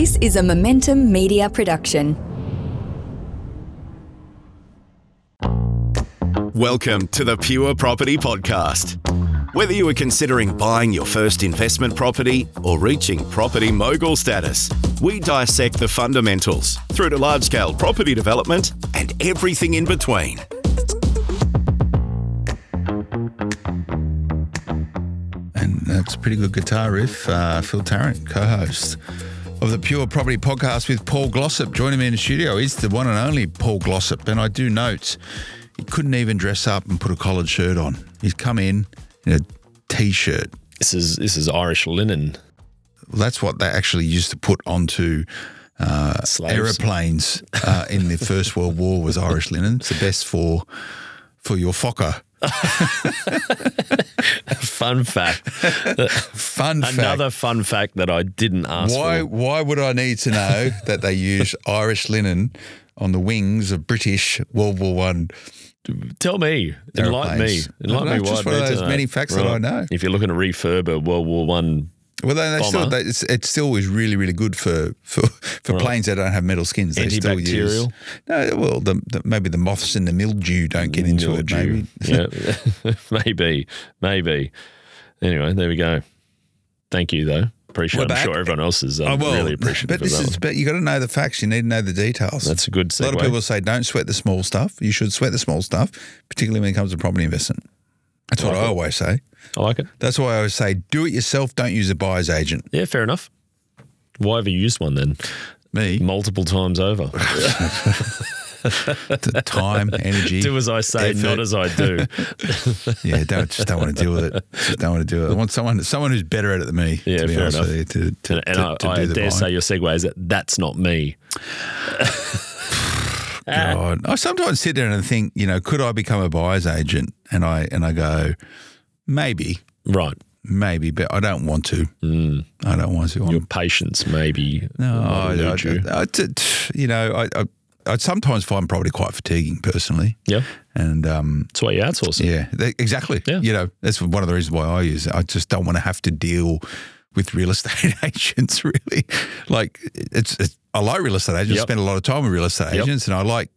This is a Momentum Media production. Welcome to the Pure Property Podcast. Whether you are considering buying your first investment property or reaching property mogul status, we dissect the fundamentals through to large scale property development and everything in between. And that's a pretty good guitar riff. Uh, Phil Tarrant, co host of the Pure Property Podcast with Paul Glossop. Joining me in the studio is the one and only Paul Glossop. And I do note he couldn't even dress up and put a collared shirt on. He's come in in a t shirt. This is this is Irish linen. That's what they actually used to put onto uh, aeroplanes uh, in the First World War was Irish linen. It's the best for for your Fokker. Fun fact. Fun fact. Another fun fact that I didn't ask Why for. why would I need to know that they use Irish linen on the wings of British World War One? Tell me, enlighten me, enlighten me. why just one of those many facts that I know. If you're looking to refurb a World War One, Well, they, they still they, it's, it still is really really good for for, for Right. planes that don't have metal skins. They still use no. Well, the, the, maybe the moths and the mildew don't get into it. Maybe. yeah, maybe, maybe. Anyway, there we go. Thank you, though. Appreciate. We're I'm back. sure everyone else is um, Oh, well, really appreciative but of this is one. but you got to know the facts. You need to know the details. That's a good a lot of people say don't sweat the small stuff. You should sweat the small stuff, particularly when it comes to property investment. That's what I always say. I like it. That's why I always say do it yourself. Don't use a buyer's agent. Yeah, fair enough. Why have you used one then? Me, Multiple times over. the time, energy. do as I say, effort. not as I do. Yeah, don't just don't want to deal with it. Just don't want to do it. I want someone someone who's better at it than me. Yeah, to be fair honest enough. with you, to, to, and and to, I, to I dare buying. say your segue is that that's not me. God. I sometimes sit there and think, you know, could I become a buyer's agent? And I and I go, maybe, Right. maybe, but I don't want to. I don't want to. Your patience maybe. no, I, you. I, I, I- you know, I, I I sometimes find property quite fatiguing personally, yeah. and um, That's why you outsource it. Yeah, they- exactly. Yeah. You know, that's one of the reasons why I use it. I just don't want to have to deal with real estate agents. Really, like it's. it's I like real estate agents. Yep. Spend a lot of time with real estate Yep. agents, and I like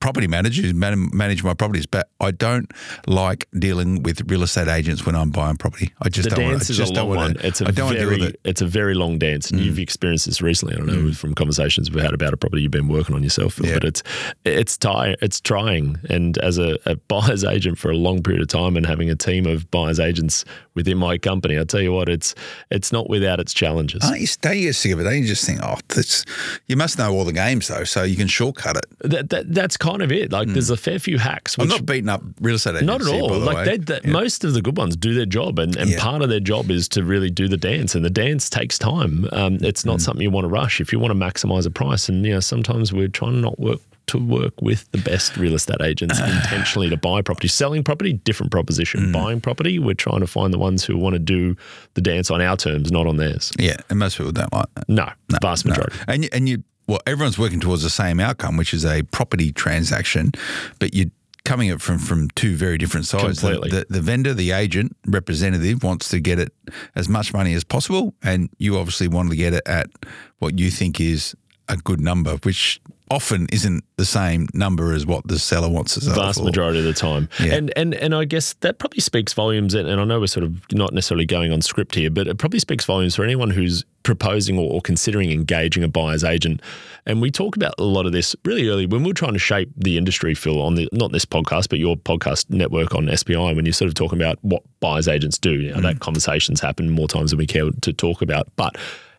property managers who man, manage my properties. But I don't like dealing with real estate agents when I'm buying property. I just The don't. is just a don't long wanna. It's a I don't very, it. Mm. it's a very long dance, and you've experienced this recently. I don't know from conversations we've had about a property you've been working on yourself, Phil, Yeah. but it's it's ti- it's trying. And as a, a buyer's agent for a long period of time, and having a team of buyer's agents within my company, I tell you what, it's it's not without its challenges. Don't you, don't you get sick of it? Don't you just think, oh, this, you must know all the games though, so you can shortcut it. that, that that's kind of it. Like there's a fair few hacks. Mm. I'm not beating up real estate agents. Not at all. Like they, they, most of the good ones do their job, and, and Yeah. part of their job is to really do the dance, and the dance takes time. Um, it's Mm. not something you want to rush. If you want to maximize a price, and you know sometimes we're trying to not work to work with the best real estate agents intentionally to buy property. Selling property, different proposition. Mm. Buying property, we're trying to find the ones who want to do the dance on our terms, not on theirs. Yeah, and most people don't like that. No, vast No. majority. And you, and you, well, everyone's working towards the same outcome, which is a property transaction, but you're coming at from from two very different sides. The- The, the vendor, the agent, representative wants to get it as much money as possible, and you obviously want to get it at what you think is a good number, which often isn't the same number as what the seller wants to sell vast for. majority of the time. Yeah. And and and I guess that probably speaks volumes. And, and I know we're sort of not necessarily going on script here, but it probably speaks volumes for anyone who's proposing or, or considering engaging a buyer's agent. And we talked about a lot of this really early when we were trying to shape the industry, Phil, on the not this podcast, but your podcast network on SPI. When you're sort of talking about what buyer's agents do, you know, that mm. conversations happen more times than we care to talk about, but.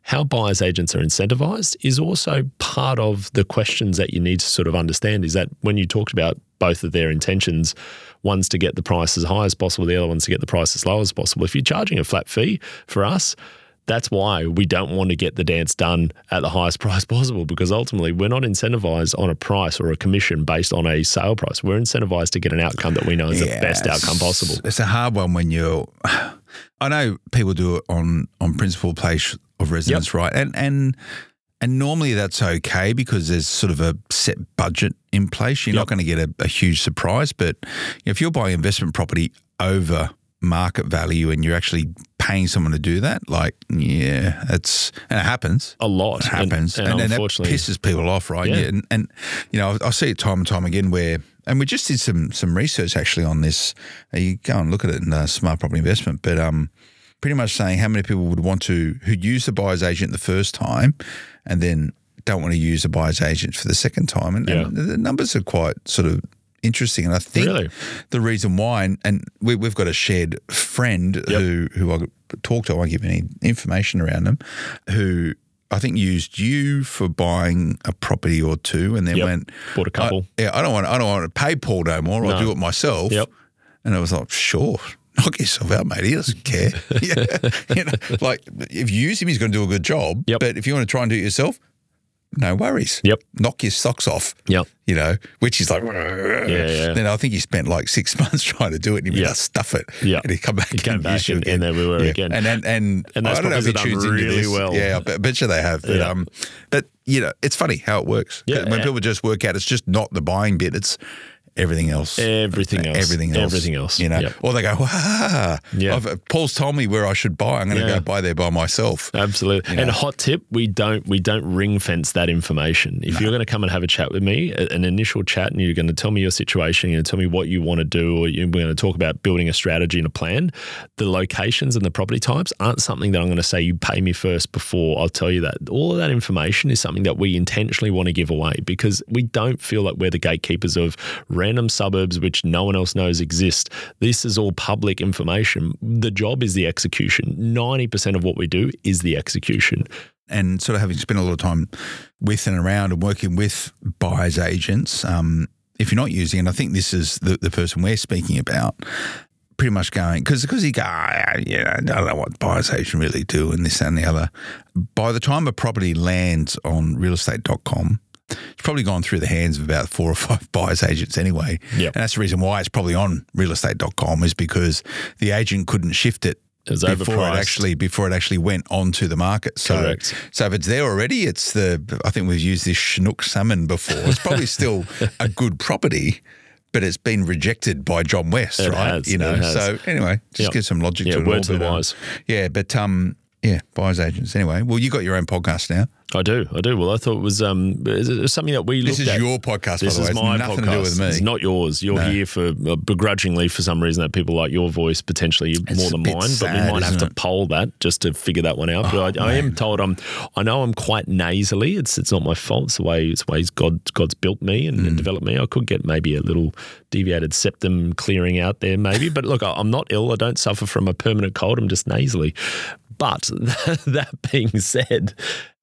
How buyers agents are incentivized is also part of the questions that you need to sort of understand. Is that when you talked about both of their intentions, one's to get the price as high as possible, the other one's to get the price as low as possible. If you're charging a flat fee for us, that's why we don't want to get the dance done at the highest price possible because ultimately we're not incentivized on a price or a commission based on a sale price. We're incentivized to get an outcome that we know is the best outcome possible. It's a hard one when you're. I know people do it on on principal place of residence, right? And and and normally that's okay because there's sort of a set budget in place. You're not going to get a, a huge surprise, but if you're buying investment property over market value and you're actually paying someone to do that, like yeah, it's and it happens. A lot. It happens, and and, and, that pisses people off, right? Yeah. And, and you know, I, I see it time and time again where, and we just did some some research actually on this. You go and look at it in uh, Smart Property Investment, but um, pretty much saying how many people would want to who use the buyer's agent the first time, and then don't want to use a buyer's agent for the second time, and, and the numbers are quite sort of interesting. And I think Really? the reason why, and, and we, we've got a shared friend who who I talked to. I won't give any information around them. Who I think used you for buying a property or two, and then Yep. went Bought a couple. I, yeah, I don't want. I don't want to pay Paul no more. I'll do it myself. Yep. And I was like, sure. Knock yourself out, mate. He doesn't care. yeah. You know, like if you use him, he's going to do a good job. Yep. But if you want to try and do it yourself, no worries. Yep. Knock your socks off. Yep. You know, which is like, yeah. Then I think he spent like six months trying to do it and he Yeah. went, "Ah, stuff it. Yeah. And he come back He came and back and- and again. there we were Yeah. again. And and, and, And I don't know if he tunes done into really this. well. Yeah, I bet, I bet you they have. But, Yeah. um, but, you know, it's funny how it works. Yeah. When people just work out, it's just not the buying bit, it's everything else. Everything else. Everything else. Everything else. You know, Yep. or they go, wow. Yeah. I've, Paul's told me where I should buy. I'm going to Yeah. go buy there by myself. Absolutely. You And know. a hot tip: we don't we don't ring fence that information. If you're going to come and have a chat with me, an initial chat, and you're going to tell me your situation, you're going to tell me what you want to do, or you're going to talk about building a strategy and a plan. The locations and the property types aren't something that I'm going to say you pay me first before I'll tell you that. All of that information is something that we intentionally want to give away because we don't feel like we're the gatekeepers of random suburbs which no one else knows exist. This is all public information. The job is the execution. 90% of what we do is the execution. and sort of having spent a lot of time with and around and working with buyers agents, um, if you're not using, and I think this is the, the person we're speaking about, pretty much going because because he go, "Ah, yeah, I don't know what buyers agent really do and this and the other. By the time a property lands on realestate.com, it's probably gone through the hands of about four or five buyers agents anyway. Yep. And that's the reason why it's probably on realestate.com is because the agent couldn't shift it It before overpriced. it actually before it actually went onto the market. So, Correct. so if it's there already, it's the I think we've used this Chinook salmon before. It's probably still a good property, but it's been rejected by John West, It right? has, you know. So anyway, just Yep. give some logic to it. words all, but, um, wise. yeah, but um, yeah, buyers agents. Anyway, well, you got your own podcast now. I do, I do. Well, I thought it was um, something that we This looked is at. your podcast, This by the way. is my it's nothing podcast. to do with me. It's not yours. You're No. here for uh, begrudgingly for some reason that people like your voice potentially more a than mine. but we might have to it? Oh, poll that just to figure that one out. but I, I am told I'm. I know I'm quite nasally. It's it's not my fault. It's the way it's the way God God's built me and, Mm. and developed me. I could get maybe a little deviated septum clearing out there, maybe. but look, I- I'm not ill. I don't suffer from a permanent cold. I'm just nasally. But that being said,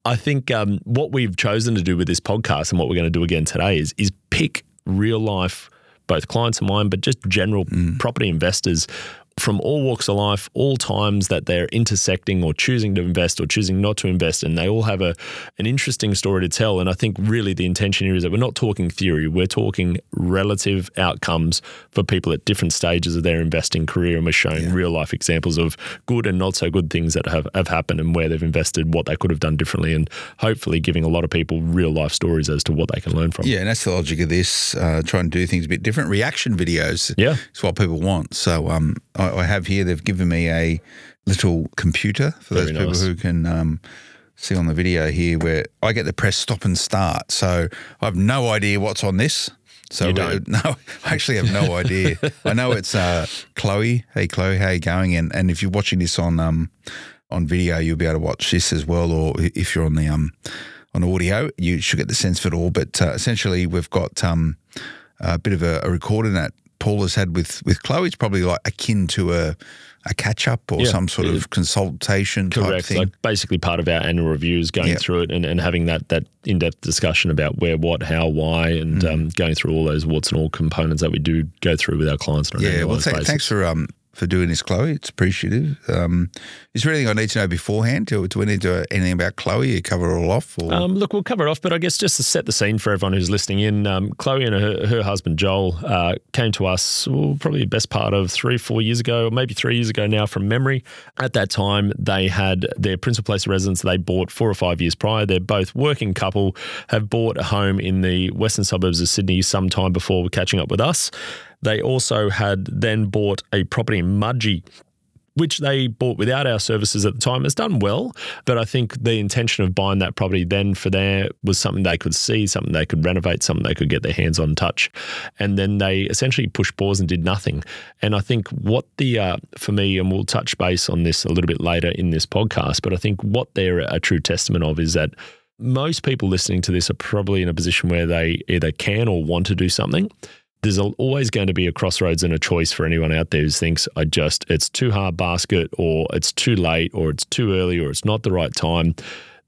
I think um, what we've chosen to do with this podcast and what we're going to do again today is is pick real life, both clients of mine, but just general property investors from all walks of life, all times that they're intersecting or choosing to invest or choosing not to invest, and they all have a an interesting story to tell. And I think really the intention here is that we're not talking theory; we're talking relative outcomes for people at different stages of their investing career, and we're showing real life examples of good and not so good things that have, have happened and where they've invested, what they could have done differently, and hopefully giving a lot of people real life stories as to what they can learn from. Yeah, and that's the logic of this. Uh, try and do things a bit different. Reaction videos. Yeah. It's what people want. So um, I, I have here, they've given me a little computer for those Very people nice. who can um, see on the video here where I get to press stop and start. So I have no idea what's on this. So we- no, I actually have no idea. I know it's uh, Chloe. Hey, Chloe, how you going? And and if you're watching this on um on video, you'll be able to watch this as well. Or if you're on the um on audio, you should get the sense of it all. But uh, essentially, we've got um a bit of a, a recording that Paul has had with with Chloe. It's probably like akin to a a catch up or Yeah, some sort of consultation type Correct. thing. Like basically part of our annual reviews, going Yeah. through it and, and having that that in depth discussion about where, what, how, why, and Mm. um, going through all those what's and all components that we do go through with our clients. Yeah, well, th- thanks for um for doing this, Chloe. It's appreciative. Um, is there anything I need to know beforehand? Do, do we need to anything about Chloe? You cover it all off, Um, look, we'll cover it off, but I guess just to set the scene for everyone who's listening in, um, Chloe and her, her husband Joel uh, came to us well, probably the best part of three, four years ago, or maybe three years ago now from memory. At that time, they had their principal place of residence they bought four or five years prior. They're both working couple, have bought a home in the western suburbs of Sydney sometime before catching up with us. They also had then bought a property in Mudgee which they bought without our services at the time, has done well. But I think the intention of buying that property then for there was something they could see, something they could renovate, something they could get their hands on touch. And then they essentially pushed pause and did nothing. And I think what the, uh, for me, and we'll touch base on this a little bit later in this podcast, but I think what they're a true testament of is that most people listening to this are probably in a position where they either can or want to do something there's always going to be a crossroads and a choice for anyone out there who thinks I just it's too hard basket or it's too late or it's too early or it's not the right time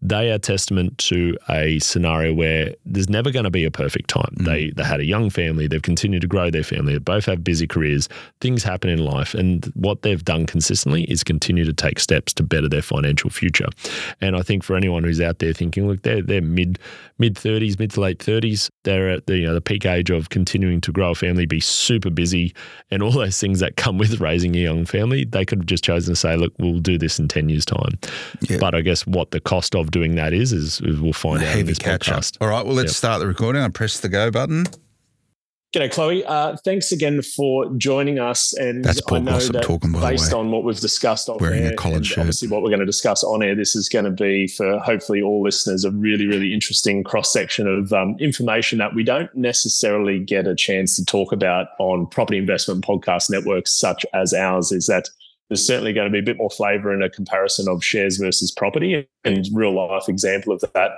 they are testament to a scenario where there's never going to be a perfect time. Mm. They they had a young family, they've continued to grow their family, they both have busy careers, things happen in life, and what they've done consistently is continue to take steps to better their financial future. And I think for anyone who's out there thinking, look, they're they're mid mid thirties, mid to late thirties, they're at the you know the peak age of continuing to grow a family, be super busy, and all those things that come with raising a young family. They could have just chosen to say, look, we'll do this in ten years' time. Yeah. But I guess what the cost of doing that is, is, is we'll find out in this catch podcast. Up. All right, well, let's yep. start the recording. I press the go button. G'day, Chloe. Uh, thanks again for joining us. And That's Paul I know Glossop that talking, by based the way. on what we've discussed on wearing air, a college shirt. obviously what we're going to discuss on air, this is going to be for hopefully all listeners a really, really interesting cross section of um, information that we don't necessarily get a chance to talk about on property investment podcast networks such as ours. Is that there's certainly going to be a bit more flavor in a comparison of shares versus property and real life example of that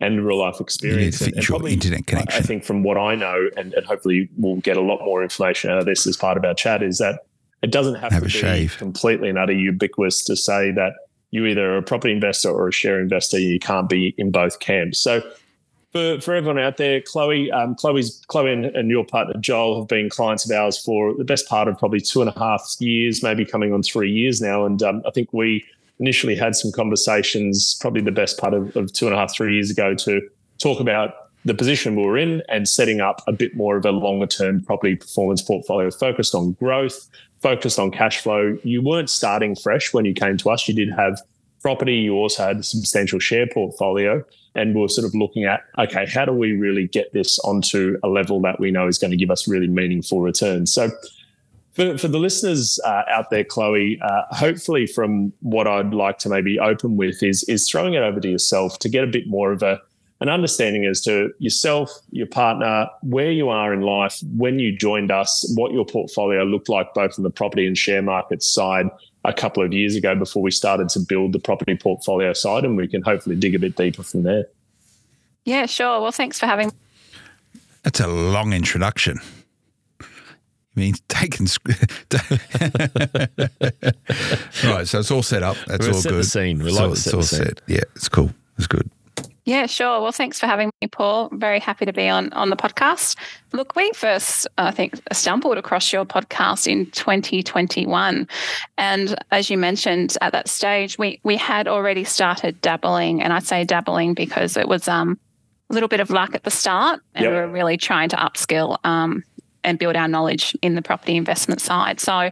and real life experience. and, and probably, internet connection. I think from what I know, and, and, hopefully we'll get a lot more information out of this as part of our chat, is that it doesn't have, have to be shave. completely and utter ubiquitous to say that you either are a property investor or a share investor. You can't be in both camps. So for, for everyone out there, Chloe, um, Chloe's Chloe and, and, your partner Joel have been clients of ours for the best part of probably two and a half years, maybe coming on three years now. And um, I think we initially had some conversations, probably the best part of, of two and a half, three years ago, to talk about the position we were in and setting up a bit more of a longer term property performance portfolio focused on growth, focused on cash flow. You weren't starting fresh when you came to us. You did have property, you also had a substantial share portfolio and we are sort of looking at okay how do we really get this onto a level that we know is going to give us really meaningful returns? So for, for the listeners uh, out there chloe uh, hopefully from what i'd like to maybe open with is is throwing it over to yourself to get a bit more of a an understanding as to yourself, your partner, where you are in life, when you joined us, what your portfolio looked like, both on the property and share market side, a couple of years ago before we started to build the property portfolio side, and we can hopefully dig a bit deeper from there. Yeah, sure. Well, thanks for having. Me. That's a long introduction. I mean, taking right. So it's all set up. That's We're all set good. The scene. We it's like all, it's all set. Yeah, it's cool. It's good. Yeah, sure. Well, thanks for having me, Paul. Very happy to be on on the podcast. Look, we first, I think, stumbled across your podcast in 2021, and as you mentioned at that stage, we we had already started dabbling, and I say dabbling because it was um a little bit of luck at the start, and yep. we were really trying to upskill um and build our knowledge in the property investment side. So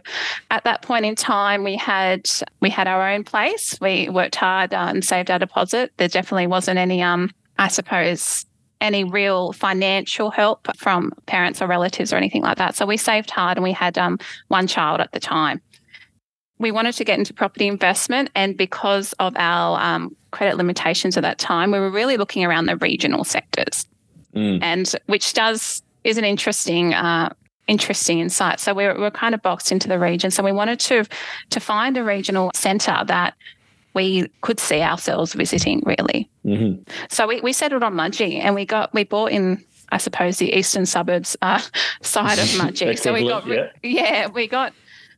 at that point in time, we had we had our own place. We worked hard uh, and saved our deposit. There definitely wasn't any, um, I suppose, any real financial help from parents or relatives or anything like that. So we saved hard, and we had um, one child at the time. We wanted to get into property investment, and because of our um, credit limitations at that time, we were really looking around the regional sectors, mm. and which does is an interesting uh, interesting insight. So we're, we're kind of boxed into the region. So we wanted to to find a regional centre that we could see ourselves visiting really. Mm-hmm. So we, we settled on Mudgee and we got we bought in I suppose the eastern suburbs uh, side of Mudgee. so we got yeah. yeah we got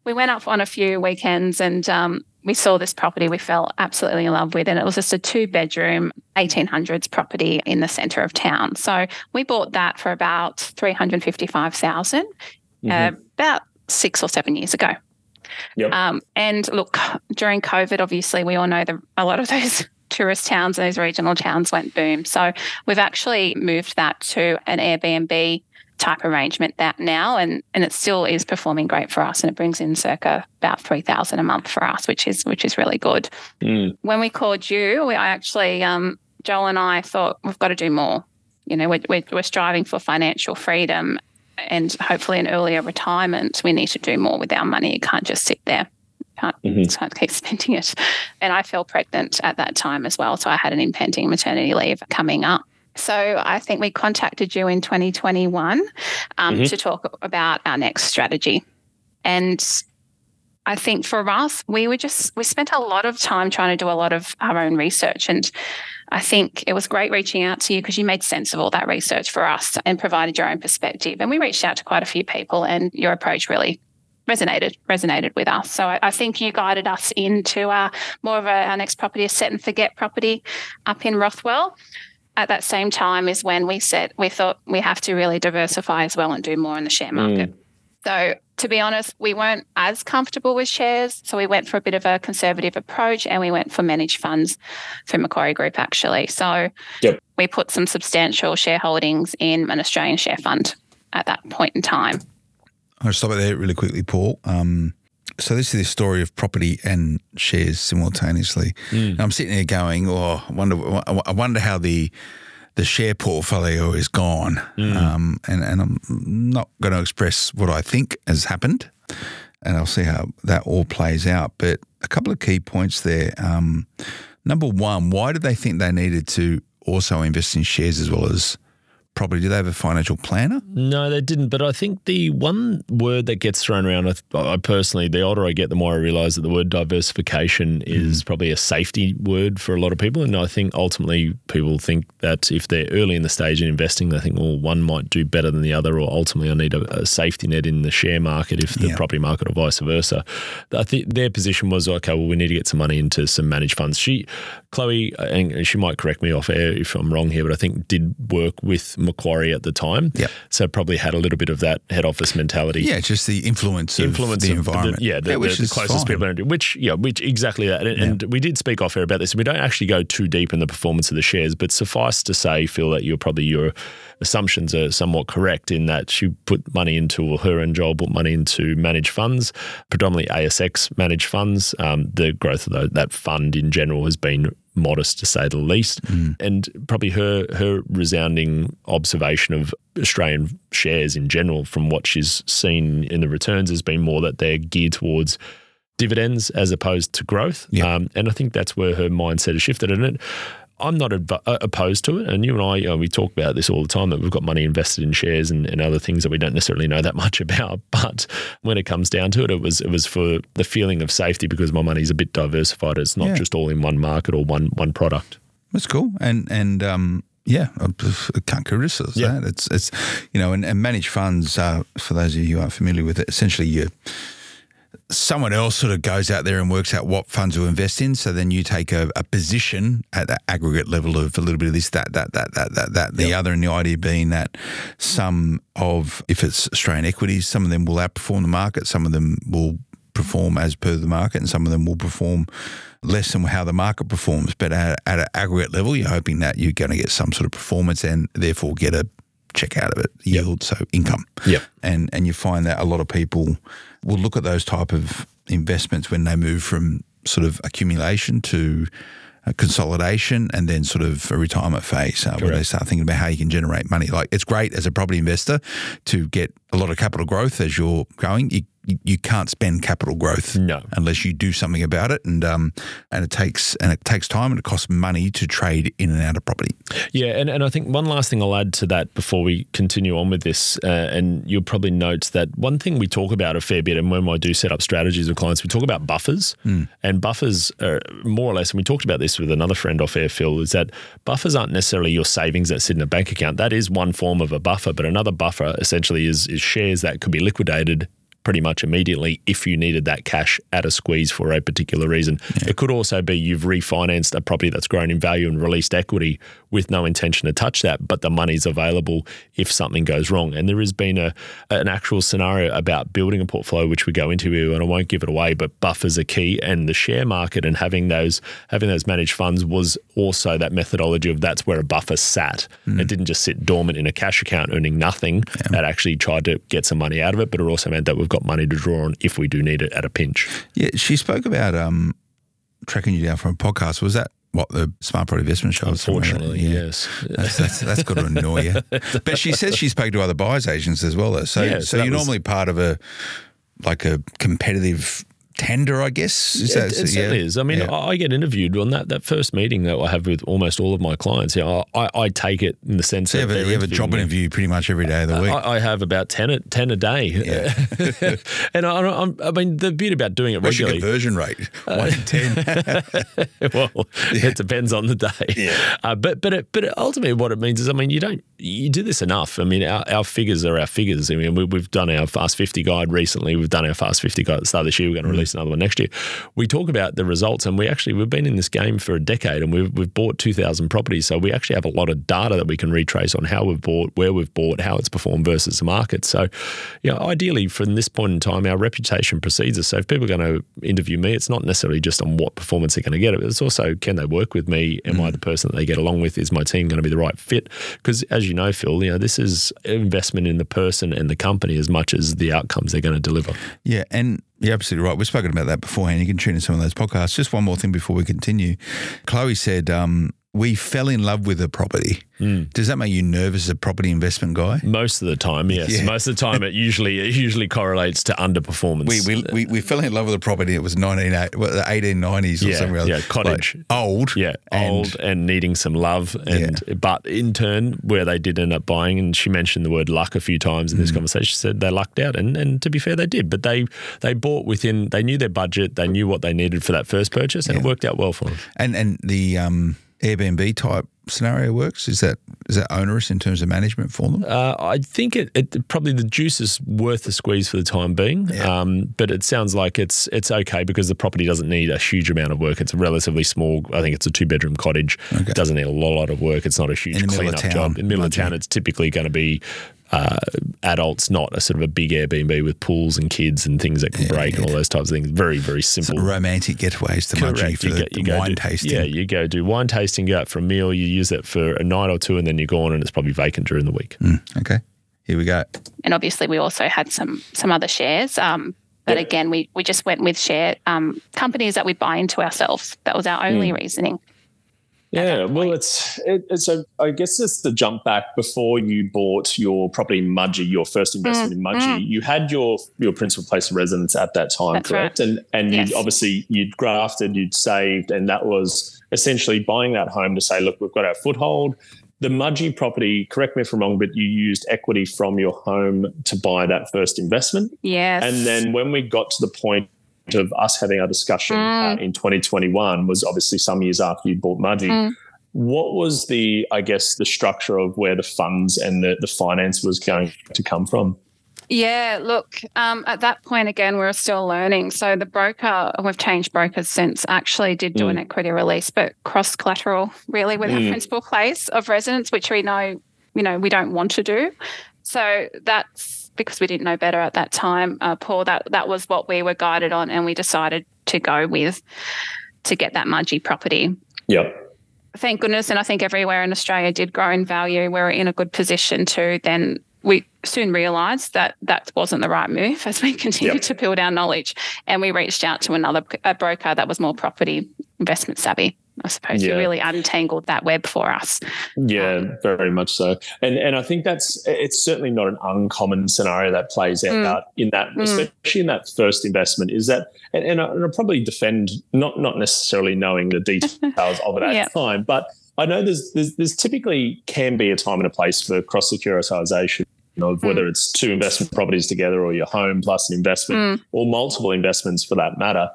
we went up on a few weekends and um, we saw this property we fell absolutely in love with and it was just a two bedroom 1800s property in the center of town so we bought that for about 355000 mm-hmm. uh, about six or seven years ago yep. Um, and look during covid obviously we all know that a lot of those tourist towns and those regional towns went boom so we've actually moved that to an airbnb type arrangement that now and and it still is performing great for us and it brings in circa about 3000 a month for us which is which is really good mm. when we called you we I actually um, joel and i thought we've got to do more you know we're, we're, we're striving for financial freedom and hopefully an earlier retirement we need to do more with our money it can't just sit there Can't, mm-hmm. can't keep spending it. And I fell pregnant at that time as well. So I had an impending maternity leave coming up. So I think we contacted you in 2021 um, mm-hmm. to talk about our next strategy. And I think for us, we were just, we spent a lot of time trying to do a lot of our own research. And I think it was great reaching out to you because you made sense of all that research for us and provided your own perspective. And we reached out to quite a few people, and your approach really resonated resonated with us. So I, I think you guided us into our more of a, our next property, a set and forget property up in Rothwell. At that same time is when we said we thought we have to really diversify as well and do more in the share market. Mm. So to be honest, we weren't as comfortable with shares. So we went for a bit of a conservative approach and we went for managed funds through Macquarie Group, actually. So yep. we put some substantial shareholdings in an Australian share fund at that point in time. I'll stop it there really quickly, Paul. Um, so this is the story of property and shares simultaneously. Mm. I'm sitting here going, "Oh, I wonder, I wonder how the the share portfolio is gone." Mm. Um, and and I'm not going to express what I think has happened, and I'll see how that all plays out. But a couple of key points there. Um, number one, why did they think they needed to also invest in shares as well as property? Do they have a financial planner? No, they didn't. But I think the one word that gets thrown around, I, I personally, the older I get, the more I realise that the word diversification is mm. probably a safety word for a lot of people. And I think ultimately people think that if they're early in the stage in investing, they think, well, one might do better than the other, or ultimately I need a, a safety net in the share market if the yeah. property market or vice versa. I think their position was, okay, well, we need to get some money into some managed funds. She, Chloe, and she might correct me off air if I'm wrong here, but I think did work with Macquarie at the time. Yep. So probably had a little bit of that head office mentality. Yeah, just the influence, influence of the environment. The, yeah, the, yeah, the, the closest fine. people. Which, yeah, which exactly that. And, yeah. and, we did speak off air about this. We don't actually go too deep in the performance of the shares, but suffice to say, feel that you're probably your assumptions are somewhat correct in that she put money into or her and Joel put money into managed funds, predominantly ASX managed funds. Um, the growth of the, that fund in general has been modest to say the least. Mm. And probably her her resounding observation of Australian shares in general from what she's seen in the returns has been more that they're geared towards dividends as opposed to growth. Yep. Um, and I think that's where her mindset has shifted. And it, I'm not adv- uh, opposed to it. And you and I, you know, we talk about this all the time that we've got money invested in shares and, and, other things that we don't necessarily know that much about. But when it comes down to it, it was it was for the feeling of safety because my money's a bit diversified. It's not yeah. just all in one market or one one product. That's cool. And and um, yeah, I can't criticize yeah. that. It's it's you know, and, and managed funds. Uh, for those of you who aren't familiar with it, essentially you someone else sort of goes out there and works out what funds to invest in. So then you take a, a position at the aggregate level of a little bit of this, that, that, that, that, that, that. The yep. other, and the idea being that some of, if it's Australian equities, some of them will outperform the market, some of them will perform as per the market, and some of them will perform less than how the market performs. But at, at an aggregate level, you're hoping that you're going to get some sort of performance and therefore get a check out of it, yield, yep. so income. Yep. And and you find that a lot of people will look at those type of investments when they move from sort of accumulation to consolidation and then sort of a retirement phase uh, where they start thinking about how you can generate money. Like it's great as a property investor to get a lot of capital growth as you're growing. You you can't spend capital growth no. unless you do something about it, and um, and it takes and it takes time and it costs money to trade in and out of property. Yeah, and, and I think one last thing I'll add to that before we continue on with this, uh, and you'll probably note that one thing we talk about a fair bit, and when I do set up strategies with clients, we talk about buffers, mm. and buffers are more or less, and we talked about this with another friend off air, Phil, is that buffers aren't necessarily your savings that sit in a bank account. That is one form of a buffer, but another buffer essentially is is shares that could be liquidated pretty much immediately if you needed that cash at a squeeze for a particular reason. Yeah. It could also be you've refinanced a property that's grown in value and released equity with no intention to touch that, but the money's available if something goes wrong. And there has been a an actual scenario about building a portfolio which we go into here, and I won't give it away, but buffers are key. And the share market and having those having those managed funds was also that methodology of that's where a buffer sat. Mm. It didn't just sit dormant in a cash account earning nothing. Yeah. It actually tried to get some money out of it, but it also meant that we've got got money to draw on if we do need it at a pinch. Yeah, she spoke about um, tracking you down from a podcast. Was that what the Smart Property Investment Show? Unfortunately, yeah. yes. That's, that's, that's got to annoy you. But she says she's spoke to other buyers agents as well. Though. So, yeah, so, so you're was, normally part of a like a competitive tender, I guess. Is it, that, it certainly yeah. is. I mean, yeah. I get interviewed on that, that first meeting that I have with almost all of my clients. Yeah, I, I take it in the sense so that you have, a, you job me. interview pretty much every day of the week. I, I have about 10 a, 10 a day. Yeah. and I, I, mean, the beauty about doing it What's regularly. What's your conversion rate? One in 10. well, it depends on the day. Yeah. Uh, but but it, but ultimately, what it means is, I mean, you don't you do this enough. I mean, our, our figures are our figures. I mean, we, have done our Fast 50 guide recently. We've done our Fast 50 guide at the start of this year. We're going to mm. release another one next year. We talk about the results, and we actually we've been in this game for a decade, and we've we've bought 2,000 properties, so we actually have a lot of data that we can retrace on how we've bought, where we've bought, how it's performed versus the market. So, you know, ideally, from this point in time, our reputation precedes us. So, if people are going to interview me, it's not necessarily just on what performance they're going to get, but it's also can they work with me? Am mm. I the person that they get along with? Is my team going to be the right fit? Because as you know, Phil, you know this is investment in the person and the company as much as the outcomes they're going to deliver. Yeah, and you're absolutely right. We've spoken about that beforehand. You can tune in some of those podcasts. Just one more thing before we continue. Chloe said, um, we fell in love with the property. Mm. Does that make you nervous as a property investment guy? Most of the time, yes. Yeah. Most of the time, it usually it usually correlates to underperformance. We, we, we, we fell in love with the property. It was 19, well, the 1890s or yeah, something else. Yeah, cottage. Like old. Yeah, and, old and needing some love. And yeah. But in turn, where they did end up buying, and she mentioned the word luck a few times in this mm. conversation, she said they lucked out. And, and to be fair, they did. But they, they bought within, they knew their budget, they knew what they needed for that first purchase, and it worked out well for them. And, and the um, Airbnb type scenario works? Is that is that onerous in terms of management for them? Uh, I think it, it, probably the juice is worth the squeeze for the time being. Yeah. Um, but it sounds like it's it's okay because the property doesn't need a huge amount of work. It's a relatively small. I think it's a two bedroom cottage. Okay. It doesn't need a lot, lot of work. It's not a huge cleanup job. In the middle of town, it's typically going to be uh, adults, not a sort of a big Airbnb with pools and kids and things that can yeah, break yeah. and all those types of things. Very, very simple. Sort of romantic getaways to Mudgee for you the, go, the wine do, tasting. Yeah, you go do wine tasting, go out for a meal, you use it for a night or two, and then you're gone, and it's probably vacant during the week. Mm, okay, here we go. And obviously, we also had some some other shares. Um, but again, we, we just went with share um, companies that we buy into ourselves. That was our only mm. reasoning. Yeah, well, it's it, it's a. I guess it's the jump back before you bought your property in Mudgee, your first investment mm, in Mudgee. Mm. You had your your principal place of residence at that time, That's correct? Right. And and yes. you obviously you'd grafted, you'd saved, and that was essentially buying that home to say, look, we've got our foothold. The Mudgee property, correct me if I'm wrong, but you used equity from your home to buy that first investment. Yes. And then when we got to the point of us having our discussion mm. uh, in 2021 was obviously some years after you bought Mudgee. Mm. What was the, I guess, the structure of where the funds and the, the finance was going to come from? Yeah, look, um, at that point, again, we're still learning. So the broker, we've changed brokers since, actually did do mm. an equity release, but cross collateral really with mm. our principal place of residence, which we know, you know, we don't want to do. So that's because we didn't know better at that time, uh, Paul, that that was what we were guided on, and we decided to go with to get that Mudgee property. Yep. Thank goodness, and I think everywhere in Australia did grow in value. We were in a good position to then. We soon realised that that wasn't the right move as we continued yep. to build our knowledge, and we reached out to another a broker that was more property investment savvy. I suppose yeah. you really untangled that web for us. Yeah, um, very much so. And and I think that's it's certainly not an uncommon scenario that plays out mm, in that, mm. especially in that first investment. Is that and, and, I, I probably defend not not necessarily knowing the details of it at yeah. the time, but I know there's, there's there's typically can be a time and a place for cross securitization of whether mm. it's two investment properties together or your home plus an investment mm. or multiple investments for that matter.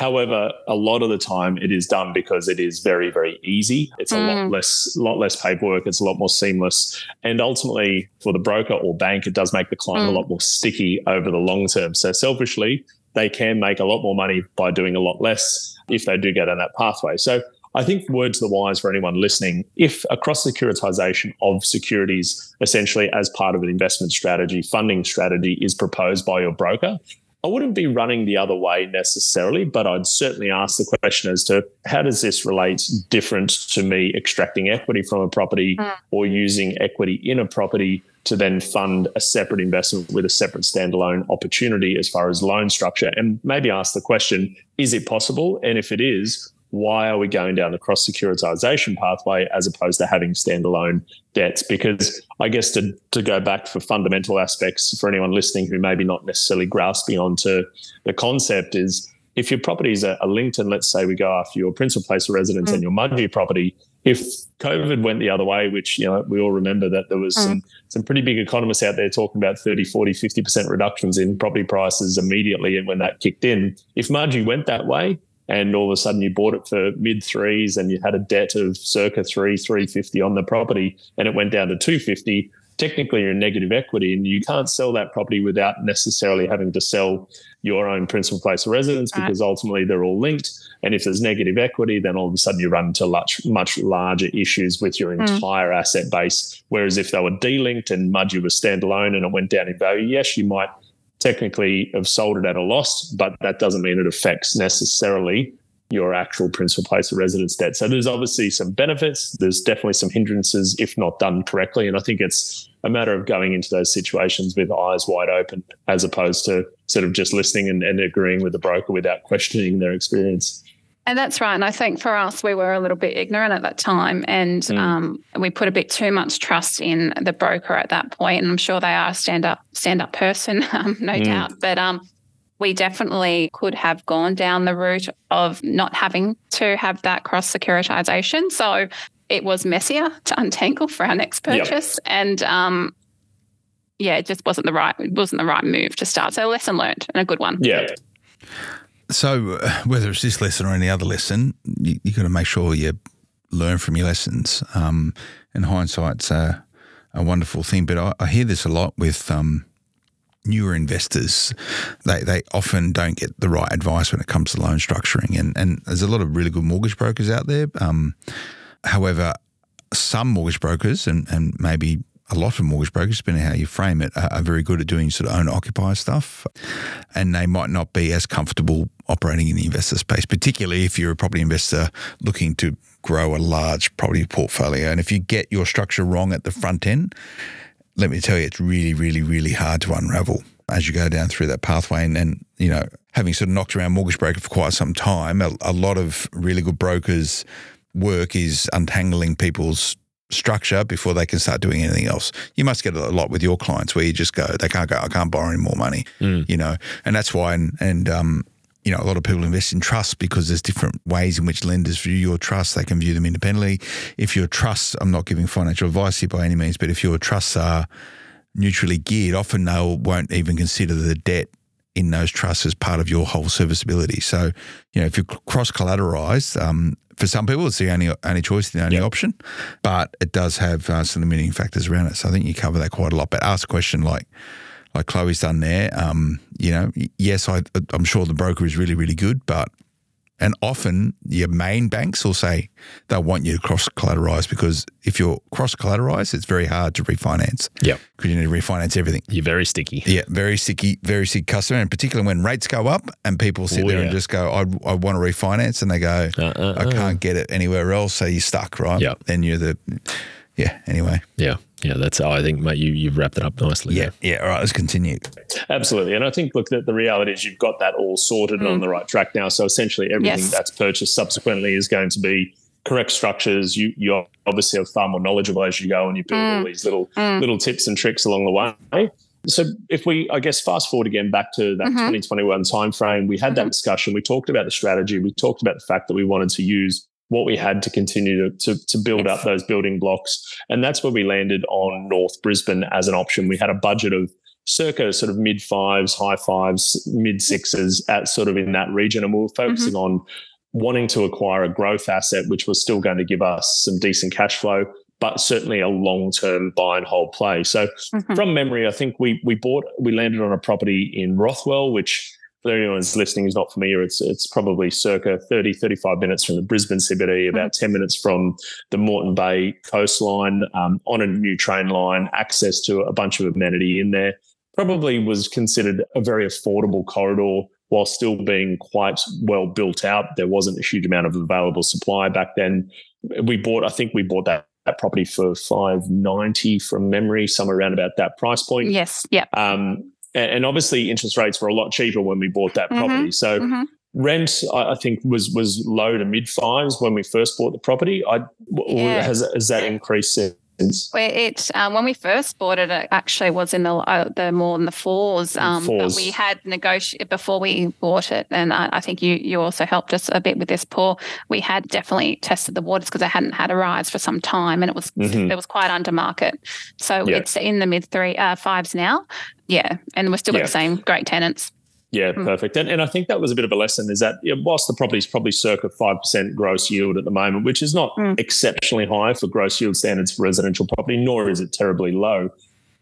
However, a lot of the time it is done because it is very, very easy. It's a mm. lot less, lot less paperwork. It's a lot more seamless, and ultimately for the broker or bank, it does make the client mm. a lot more sticky over the long term. So selfishly, they can make a lot more money by doing a lot less if they do go down that pathway. So I think word to the wise for anyone listening, if a cross securitization of securities essentially as part of an investment strategy, funding strategy is proposed by your broker, I wouldn't be running the other way necessarily, but I'd certainly ask the question as to how does this relate different to me extracting equity from a property mm. or using equity in a property to then fund a separate investment with a separate standalone opportunity as far as loan structure and maybe ask the question is it possible and if it is why are we going down the cross securitization pathway as opposed to having standalone debts? Because I guess to, to go back for fundamental aspects for anyone listening who maybe not necessarily grasping onto the concept is if your properties are, linked, and let's say we go after your principal place of residence mm. and your Mudgee property, if COVID went the other way, which you know we all remember that there was mm. some some pretty big economists out there talking about 30, 40, 50% reductions in property prices immediately and when that kicked in. If Mudgee went that way and all of a sudden you bought it for mid threes and you had a debt of circa three, 350 on the property and it went down to 250, technically you're in negative equity and you can't sell that property without necessarily having to sell your own principal place of residence because ultimately they're all linked. And if there's negative equity, then all of a sudden you run into much, much larger issues with your hmm. entire mm. asset base. Whereas if they were delinked and Mudgee was standalone and it went down in value, yes, you might technically have sold it at a loss, but that doesn't mean it affects necessarily your actual principal place of residence debt. So there's obviously some benefits. There's definitely some hindrances if not done correctly. And I think it's a matter of going into those situations with eyes wide open as opposed to sort of just listening and, and agreeing with the broker without questioning their experience. And that's right. And I think for us, we were a little bit ignorant at that time. And mm. um, we put a bit too much trust in the broker at that point. And I'm sure they are a stand up, stand up person, um, no mm. doubt. But um, we definitely could have gone down the route of not having to have that cross securitization. So it was messier to untangle for our next purchase. Yep. And um, yeah, it just wasn't the right it wasn't the right move to start. So lesson learned and a good one. Yeah. So uh, whether it's this lesson or any other lesson, you, you got to make sure you learn from your lessons. Um, and hindsight's a, a wonderful thing, but I, I hear this a lot with um, newer investors. They they often don't get the right advice when it comes to loan structuring, and and there's a lot of really good mortgage brokers out there. Um, However, some mortgage brokers and, and maybe a lot of mortgage brokers, depending how you frame it, are, very good at doing sort of owner occupier stuff. And they might not be as comfortable operating in the investor space, particularly if you're a property investor looking to grow a large property portfolio. And if you get your structure wrong at the front end, let me tell you, it's really, really, really hard to unravel as you go down through that pathway. And, and you know, having sort of knocked around mortgage broker for quite some time, a, a lot of really good brokers work is untangling people's structure before they can start doing anything else. You must get a lot with your clients where you just go, they can't go, I can't borrow any more money, mm. you know, and that's why, and, and um, you know, a lot of people invest in trusts because there's different ways in which lenders view your trusts. They can view them independently. If your trusts, I'm not giving financial advice here by any means, but if your trusts are neutrally geared, often they won't even consider the debt in those trusts as part of your whole serviceability. So, you know, if you're cross collateralized, um, for some people, it's the only only choice, the only yep. option, but it does have uh, some limiting factors around it. So I think you cover that quite a lot. But ask a question like like Chloe's done there. Um, you know, yes, I, I'm sure the broker is really really good, but and often your main banks will say they want you to cross collateralize because if you're cross collateralized, it's very hard to refinance. Yeah. Because you need to refinance everything. You're very sticky. Yeah. Very sticky, very sticky customer. And particularly when rates go up and people sit oh, there yeah. and just go, I, I want to refinance. And they go, uh, uh, I can't uh. get it anywhere else. So you're stuck, right? Yeah. Then you're the, yeah. Anyway. Yeah. Yeah, that's. I think, mate, you you've wrapped it up nicely. Yeah, there. yeah. All right, let's continue. Absolutely, and I think look, the, the reality is you've got that all sorted mm. and on mm. the right track now. So essentially, everything yes. that's purchased subsequently is going to be correct structures. You you obviously are far more knowledgeable as you go, and you build mm. all these little mm. little tips and tricks along the way. So if we, I guess, fast forward again back to that mm-hmm. 2021 timeframe, we had mm-hmm. that discussion. We talked about the strategy. We talked about the fact that we wanted to use what we had to continue to, to, to build up those building blocks. And that's where we landed on North Brisbane as an option. We had a budget of circa sort of mid fives, high fives, mid sixes at sort of in that region. And we were focusing mm-hmm. on wanting to acquire a growth asset, which was still going to give us some decent cash flow, but certainly a long-term buy and hold play. So mm-hmm. from memory, I think we we bought we landed on a property in Rothwell, which for anyone who's listening who's not familiar, it's it's probably circa 30, 35 minutes from the Brisbane CBD, about mm-hmm. 10 minutes from the Moreton Bay coastline, um, on a new train line, access to a bunch of amenity in there. Probably was considered a very affordable corridor while still being quite well built out. There wasn't a huge amount of available supply back then. We bought, I think we bought that that property for 590 from memory, somewhere around about that price point. Yes. Yeah. Um, and obviously interest rates were a lot cheaper when we bought that mm-hmm. property. So mm-hmm. rent, I think, was was low to mid fives when we first bought the property. I yeah. has has that increased since? It um, when we first bought it, it actually was in the uh, the more than the fours. Um, fours. But we had negotiated before we bought it, and I, I, think you you also helped us a bit with this, Paul. We had definitely tested the waters because I hadn't had a rise for some time, and it was mm-hmm. it was quite under market. So yeah. it's in the mid three uh, fives now. Yeah, and we're still yeah. got the same great tenants. Yeah, mm. perfect. And, and I think that was a bit of a lesson is that whilst the property is probably circa 5% gross yield at the moment, which is not mm. exceptionally high for gross yield standards for residential property, nor is it terribly low.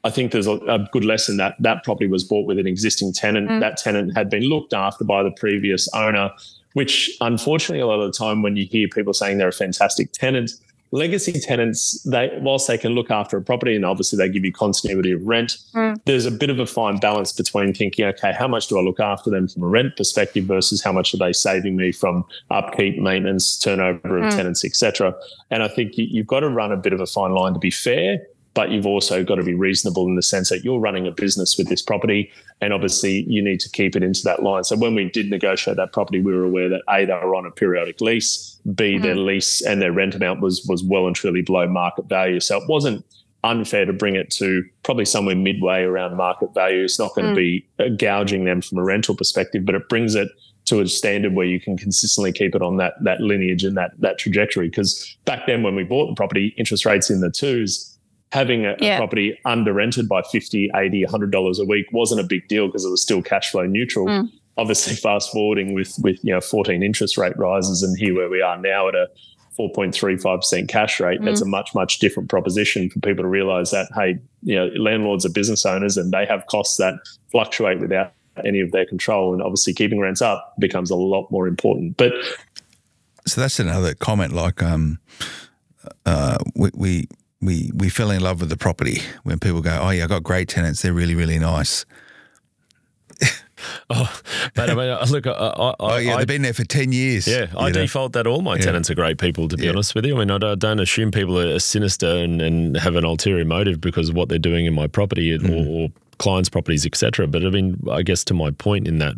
I think there's a, a good lesson that that property was bought with an existing tenant. Mm. That tenant had been looked after by the previous owner, which unfortunately, a lot of the time when you hear people saying they're a fantastic tenant, legacy tenants, they whilst they can look after a property and obviously they give you continuity of rent, mm. there's a bit of a fine balance between thinking, okay, how much do I look after them from a rent perspective versus how much are they saving me from upkeep, maintenance, turnover of mm. tenants, etc. And I think you, you've got to run a bit of a fine line to be fair but you've also got to be reasonable in the sense that you're running a business with this property and obviously you need to keep it into that line. So when we did negotiate that property, we were aware that A, they were on a periodic lease, B, mm-hmm. their lease and their rent amount was was well and truly below market value. So it wasn't unfair to bring it to probably somewhere midway around market value. It's not going mm. to be gouging them from a rental perspective, but it brings it to a standard where you can consistently keep it on that that lineage and that that trajectory. Because back then when we bought the property, interest rates in the twos, having a, yeah. a, property under rented by 50 80 100 dollars a week wasn't a big deal because it was still cash flow neutral mm. Obviously fast forwarding with with you know 14 interest rate rises and here where we are now at a 4.35% cash rate mm. that's a much much different proposition for people to realize that hey you know landlords are business owners and they have costs that fluctuate without any of their control and obviously keeping rents up becomes a lot more important but so that's another comment like um uh, we, we we we fell in love with the property when people go, oh yeah, I got great tenants. They're really really nice. oh, but I mean, look, I, I, oh yeah, they've been there for ten years. Yeah, I know? default that all my yeah. tenants are great people. To be yeah. honest with you, I mean, I don't assume people are sinister and, and have an ulterior motive because of what they're doing in my property mm. or, or clients' properties, etc. But I mean, I guess to my point in that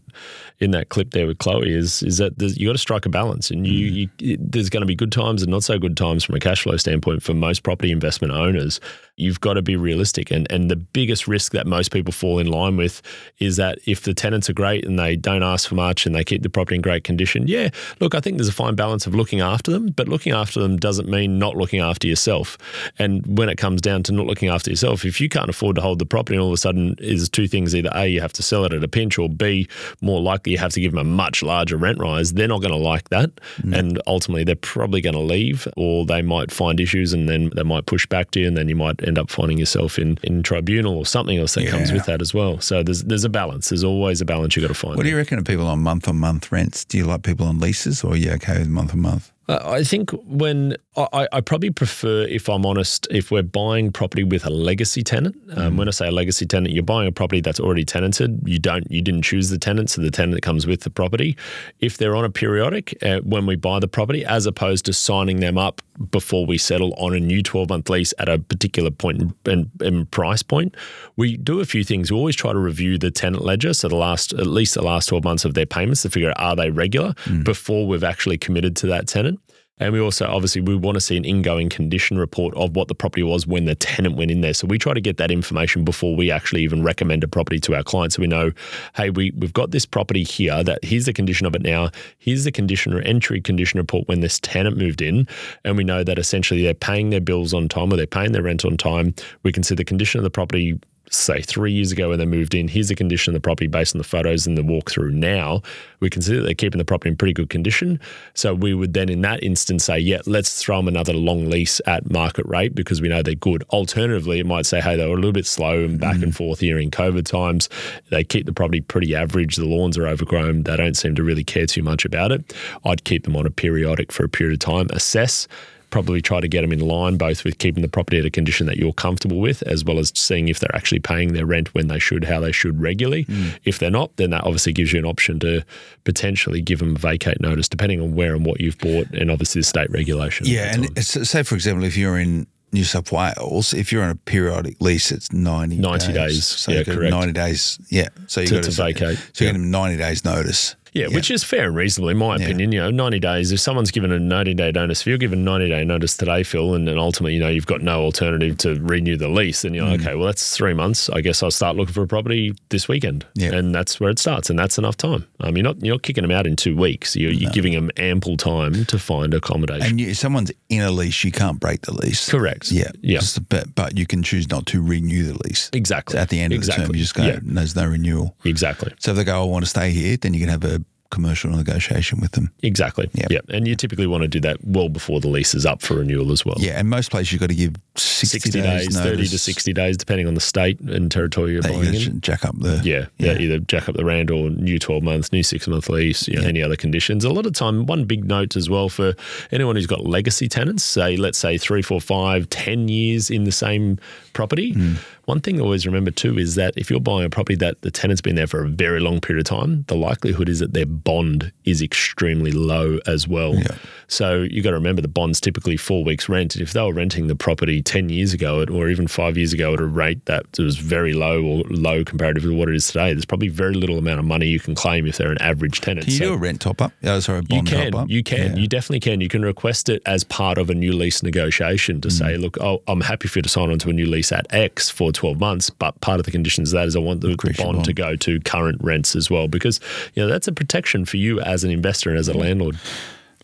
in that clip there with Chloe is is that you got to strike a balance, and you, mm. you there's going to be good times and not so good times from a cash flow standpoint for most property investment owners. You've got to be realistic, and and the biggest risk that most people fall in line with is that if the tenants are great and they don't ask for much and they keep the property in great condition, yeah, look, I think there's a fine balance of looking after them, but looking after them doesn't mean not looking after yourself. And when it comes down to not looking after yourself, if you can't afford to hold the property, and all of a sudden is two things: either a you have to sell it at a pinch, or b more likely you have to give them a much larger rent rise, they're not going to like that. Mm. And ultimately, they're probably going to leave or they might find issues and then they might push back to you. And then you might end up finding yourself in, in tribunal or something else that yeah. comes with that as well. So there's, there's a balance. There's always a balance you've got to find. What do you reckon of people on month on month rents? Do you like people on leases or are you okay with month on month? Uh, I think when I, I, probably prefer, if I'm honest, if we're buying property with a legacy tenant. Um, mm. When I say a legacy tenant, you're buying a property that's already tenanted. You don't, you didn't choose the tenant, so the tenant comes with the property. If they're on a periodic uh, when we buy the property, as opposed to signing them up before we settle on a new 12 month lease at a particular point and, and price point, we do a few things. We always try to review the tenant ledger, so the last at least the last 12 months of their payments to figure out are they regular mm. before we've actually committed to that tenant. And we also obviously we want to see an ingoing condition report of what the property was when the tenant went in there. So we try to get that information before we actually even recommend a property to our clients. So we know, hey, we, we've got this property here that here's the condition of it now. Here's the condition or entry condition report when this tenant moved in. And we know that essentially they're paying their bills on time or they're paying their rent on time. We can see the condition of the property say three years ago when they moved in, here's the condition of the property based on the photos and the walkthrough now, we can see that they're keeping the property in pretty good condition. So we would then in that instance say, yeah, let's throw them another long lease at market rate because we know they're good. Alternatively, it might say, hey, they were a little bit slow and back mm. and forth here in COVID times. They keep the property pretty average. The lawns are overgrown. They don't seem to really care too much about it. I'd keep them on a periodic for a period of time, assess probably try to get them in line both with keeping the property at a condition that you're comfortable with, as well as seeing if they're actually paying their rent when they should, how they should regularly. Mm. If they're not, then that obviously gives you an option to potentially give them vacate notice, depending on where and what you've bought, and obviously the state regulation. Yeah, and say for example, if you're in New South Wales, if you're on a periodic lease, it's 90, 90 days. days. So yeah, correct. 90 days. Yeah. So you got to, to vacate. So you yeah. get them 90 days notice. Yeah, yeah, which is fair and reasonable in my yeah. opinion. You know, 90 days, if someone's given a 90 day notice, if you're given 90 day notice today, Phil, and then ultimately, you know, you've got no alternative to renew the lease, then you're mm. like, okay, well, that's three months. I guess I'll start looking for a property this weekend. Yeah. And that's where it starts. And that's enough time. Um, you're not, you're not kicking them out in two weeks. You're, you're giving them ample time to find accommodation. And you, someone's in a lease, you can't break the lease. Correct. Yeah. Yeah. But, but you can choose not to renew the lease. Exactly. at the end exactly. of the term, you just go, yeah. there's no renewal. Exactly. So if they go, I want to stay here, then you can have a commercial negotiation with them. Exactly. Yep. Yeah. And you typically want to do that well before the lease is up for renewal as well. Yeah. And most places you've got to give 60, 60 days, days 30 to 60 days, depending on the state and territory you're buying in. Jack up the. Yeah, yeah, yeah. Either jack up the rand or new 12 months, new six month lease, you know, yeah. any other conditions. A lot of time, one big note as well for anyone who's got legacy tenants, say, let's say three, four, five, ten years in the same property. Mm one thing to always remember too is that if you're buying a property that the tenant's been there for a very long period of time, the likelihood is that their bond is extremely low as well. Yeah. So you got to remember the bond's typically four weeks rent. If they were renting the property 10 years ago or even five years ago at a rate that was very low or low comparatively to what it is today, there's probably very little amount of money you can claim if they're an average tenant. Can you so do a rent top up? Oh, sorry, you can, top up? You can. Yeah. You definitely can. You can request it as part of a new lease negotiation to mm. say, look, oh, I'm happy for you to sign onto a new lease at X for 12 months, but part of the conditions of that is I want the, the bond, bond, to go to current rents as well, because you know that's a protection for you as an investor and as a landlord.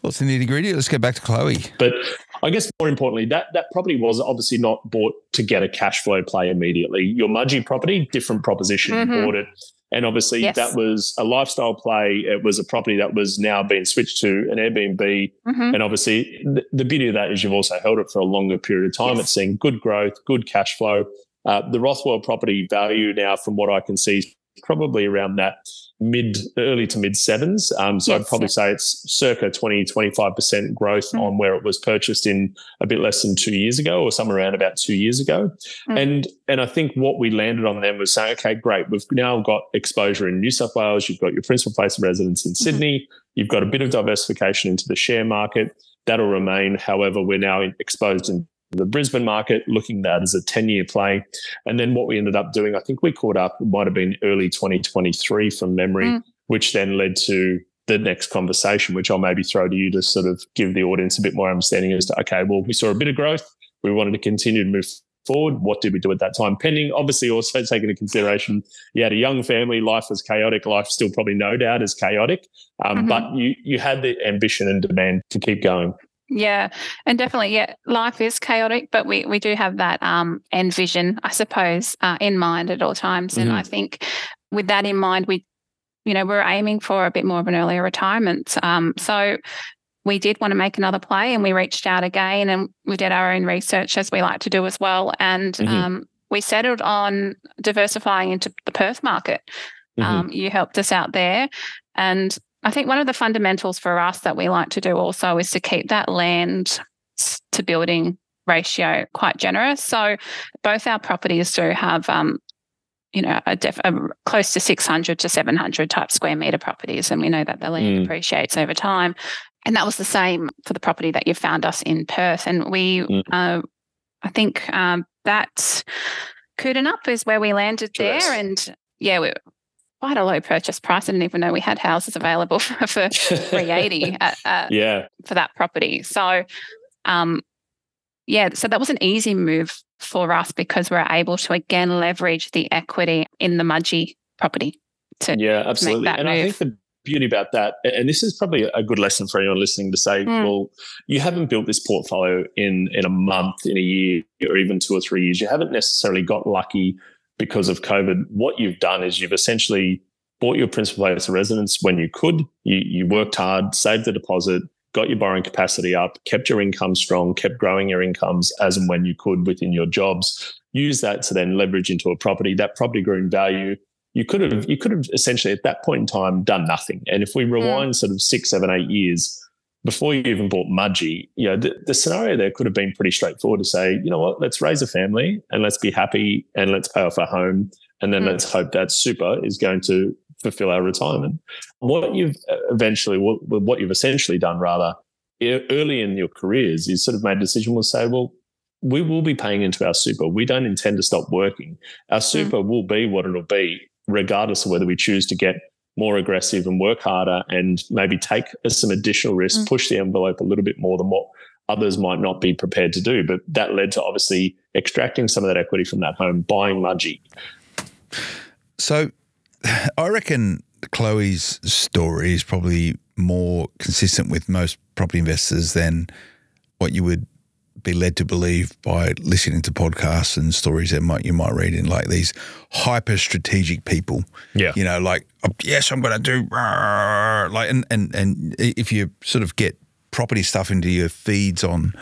What's the nitty gritty? Let's go back to Chloe. But I guess more importantly, that that property was obviously not bought to get a cash flow play immediately. Your Mudgee property, different proposition. Mm-hmm. You bought it. And obviously, yes. that was a lifestyle play. It was a property that was now being switched to an Airbnb. Mm-hmm. And obviously, the, the, beauty of that is you've also held it for a longer period of time. Yes. It's seen good growth, good cash flow. Uh, the Rothwell property value now, from what I can see, is probably around that mid, early to mid sevens. Um, so yes, I'd probably say it's circa 20, 25% growth mm. on where it was purchased in a bit less than two years ago or somewhere around about two years ago. Mm. And, and I think what we landed on then was saying, okay, great. We've now got exposure in New South Wales. You've got your principal place of residence in mm-hmm. Sydney. Mm-hmm. You've got a bit of diversification into the share market. That'll remain. However, we're now exposed in the Brisbane market, looking at that as a 10 year play. And then what we ended up doing, I think we caught up, it might have been early 2023 from memory, mm. which then led to the next conversation, which I'll maybe throw to you to sort of give the audience a bit more understanding as to, okay, well, we saw a bit of growth. We wanted to continue to move forward. What did we do at that time? Pending, obviously, also taking into consideration, you had a young family, life was chaotic. Life still probably no doubt is chaotic, um, mm-hmm. but you you had the ambition and demand to keep going. Yeah, and definitely, yeah, life is chaotic, but we we do have that um end vision, I suppose, uh, in mind at all times. Mm-hmm. And I think with that in mind, we, you know, we're aiming for a bit more of an earlier retirement. Um, so we did want to make another play, and we reached out again, and we did our own research as we like to do as well, and mm-hmm. um, we settled on diversifying into the Perth market. Mm-hmm. Um, you helped us out there, and I think one of the fundamentals for us that we like to do also is to keep that land to building ratio quite generous. So both our properties do have, um, you know, a, def- a, close to 600 to 700 type square meter properties, and we know that the land mm. appreciates over time. And that was the same for the property that you found us in Perth, and we, mm. uh, I think um, that Up is where we landed there, and yeah, we, quite a low purchase price. I didn't even know we had houses available for, for 380 at, at, yeah. for that property. So, um, yeah, so that was an easy move for us because we're able to again leverage the equity in the Mudgee property. To, yeah, absolutely. and move. I think the beauty about that, and this is probably a good lesson for anyone listening to say, mm. well, you haven't built this portfolio in in a month, in a year, or even two or three years. You haven't necessarily got lucky because of COVID, what you've done is you've essentially bought your principal place of residence when you could. You, you worked hard, saved the deposit, got your borrowing capacity up, kept your income strong, kept growing your incomes as and when you could within your jobs. Use that to then leverage into a property. That property grew in value. You could have you could have essentially at that point in time done nothing. And if we rewind mm. sort of six, seven, eight years, before you even bought Mudgee, you know, the, the, scenario there could have been pretty straightforward to say, you know what, let's raise a family and let's be happy and let's pay off our home. And then mm. let's hope that super is going to fulfill our retirement. What you've eventually, what, what you've essentially done rather early in your careers is sort of made a decision will say, well, we will be paying into our super. We don't intend to stop working. Our mm. super mm. will be what it'll be, regardless of whether we choose to get more aggressive and work harder and maybe take some additional risk, mm. push the envelope a little bit more than what others might not be prepared to do. But that led to obviously extracting some of that equity from that home, buying Mudgee. So I reckon Chloe's story is probably more consistent with most property investors than what you would be led to believe by listening to podcasts and stories that might you might read in like these hyper strategic people. Yeah, you know, like oh, yes, I'm going to do like and and and if you sort of get property stuff into your feeds on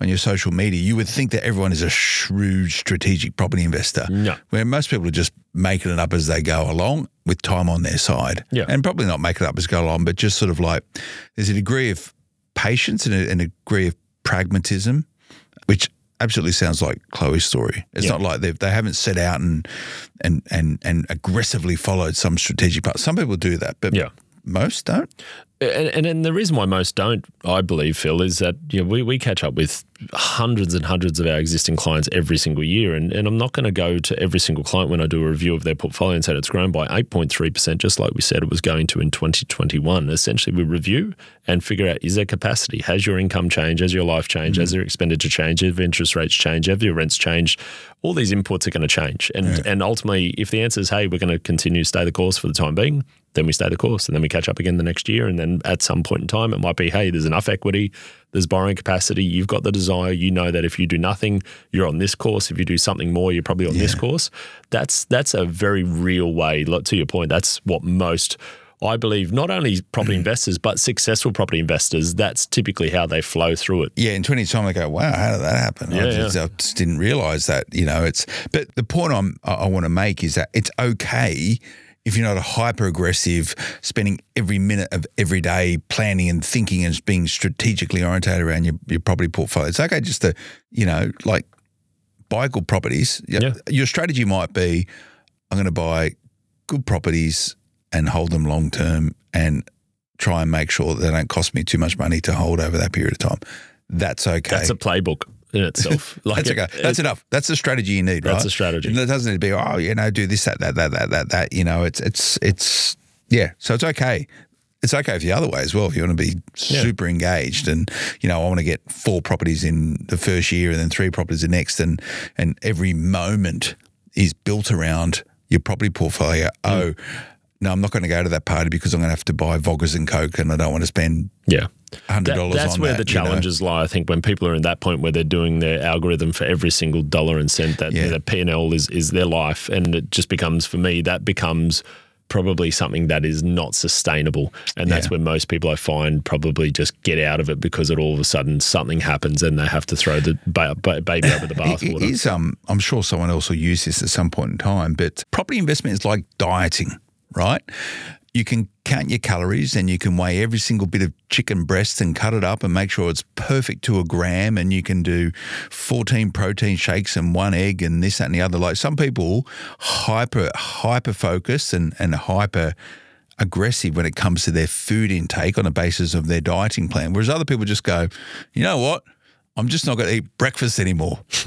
on your social media, you would think that everyone is a shrewd strategic property investor. No. Where most people are just making it up as they go along with time on their side. Yeah. And probably not making it up as go along, but just sort of like there's a degree of patience and a, and a degree of pragmatism, which absolutely sounds like Chloe's story. It's yeah. not like they they haven't set out and and and and aggressively followed some strategic path. Some people do that, but yeah. most don't. And, and, and the reason why most don't, I believe, Phil, is that you know, we, we catch up with hundreds and hundreds of our existing clients every single year. And, and I'm not going to go to every single client when I do a review of their portfolio and say it's grown by 8.3%, just like we said it was going to in 2021. Essentially, we review and figure out is there capacity? Has your income changed? Has your life changed? Mm-hmm. Has your expenditure changed? Have interest rates changed? Have your rents changed? All these inputs are going to change. And, yeah. and ultimately, if the answer is, hey, we're going to continue to stay the course for the time being, then we stay the course and then we catch up again the next year. And then at some point in time, it might be, hey, there's enough equity, there's borrowing capacity, you've got the desire, you know that if you do nothing, you're on this course. If you do something more, you're probably on yeah. this course. That's that's a very real way, to your point, that's what most I believe not only property investors, but successful property investors, that's typically how they flow through it. Yeah, in 20 time, they go, wow, how did that happen? Yeah, I, just, yeah. I just didn't realize that, you know, it's, but the point I'm, I want to make is that it's okay if you're not a hyper aggressive, spending every minute of every day planning and thinking and being strategically orientated around your, your property portfolio, it's okay just to, you know, like buy good properties. Yeah. Your strategy might be I'm going to buy good properties and hold them long term and try and make sure that they don't cost me too much money to hold over that period of time. That's okay. That's a playbook in itself. Like that's okay. That's it, enough. That's the strategy you need, that's right? That's a strategy. It doesn't need to be, oh, you know, do this, that, that, that, that, that, that. You know, it's, it's, it's, yeah. So it's okay. It's okay for the other way as well. If you want to be super yeah. engaged and, you know, I want to get four properties in the first year and then three properties the next and, and every moment is built around your property portfolio. Mm. Oh, no, I'm not going to go to that party because I'm going to have to buy Voggers and Coke and I don't want to spend yeah hundred dollars. That, that's where that, the challenges know? lie. I think when people are in that point where they're doing their algorithm for every single dollar and cent, that yeah. P and L is is their life, and it just becomes for me that becomes probably something that is not sustainable. And that's yeah. where most people I find probably just get out of it because it all of a sudden something happens and they have to throw the ba- ba- baby over the bathwater. It is, um, I'm sure someone else will use this at some point in time, but property investment is like dieting right? You can count your calories and you can weigh every single bit of chicken breast and cut it up and make sure it's perfect to a gram. And you can do 14 protein shakes and one egg and this, that, and the other. Like some people, hyper, hyper focused and, and hyper aggressive when it comes to their food intake on the basis of their dieting plan. Whereas other people just go, you know what? I'm just not going to eat breakfast anymore. just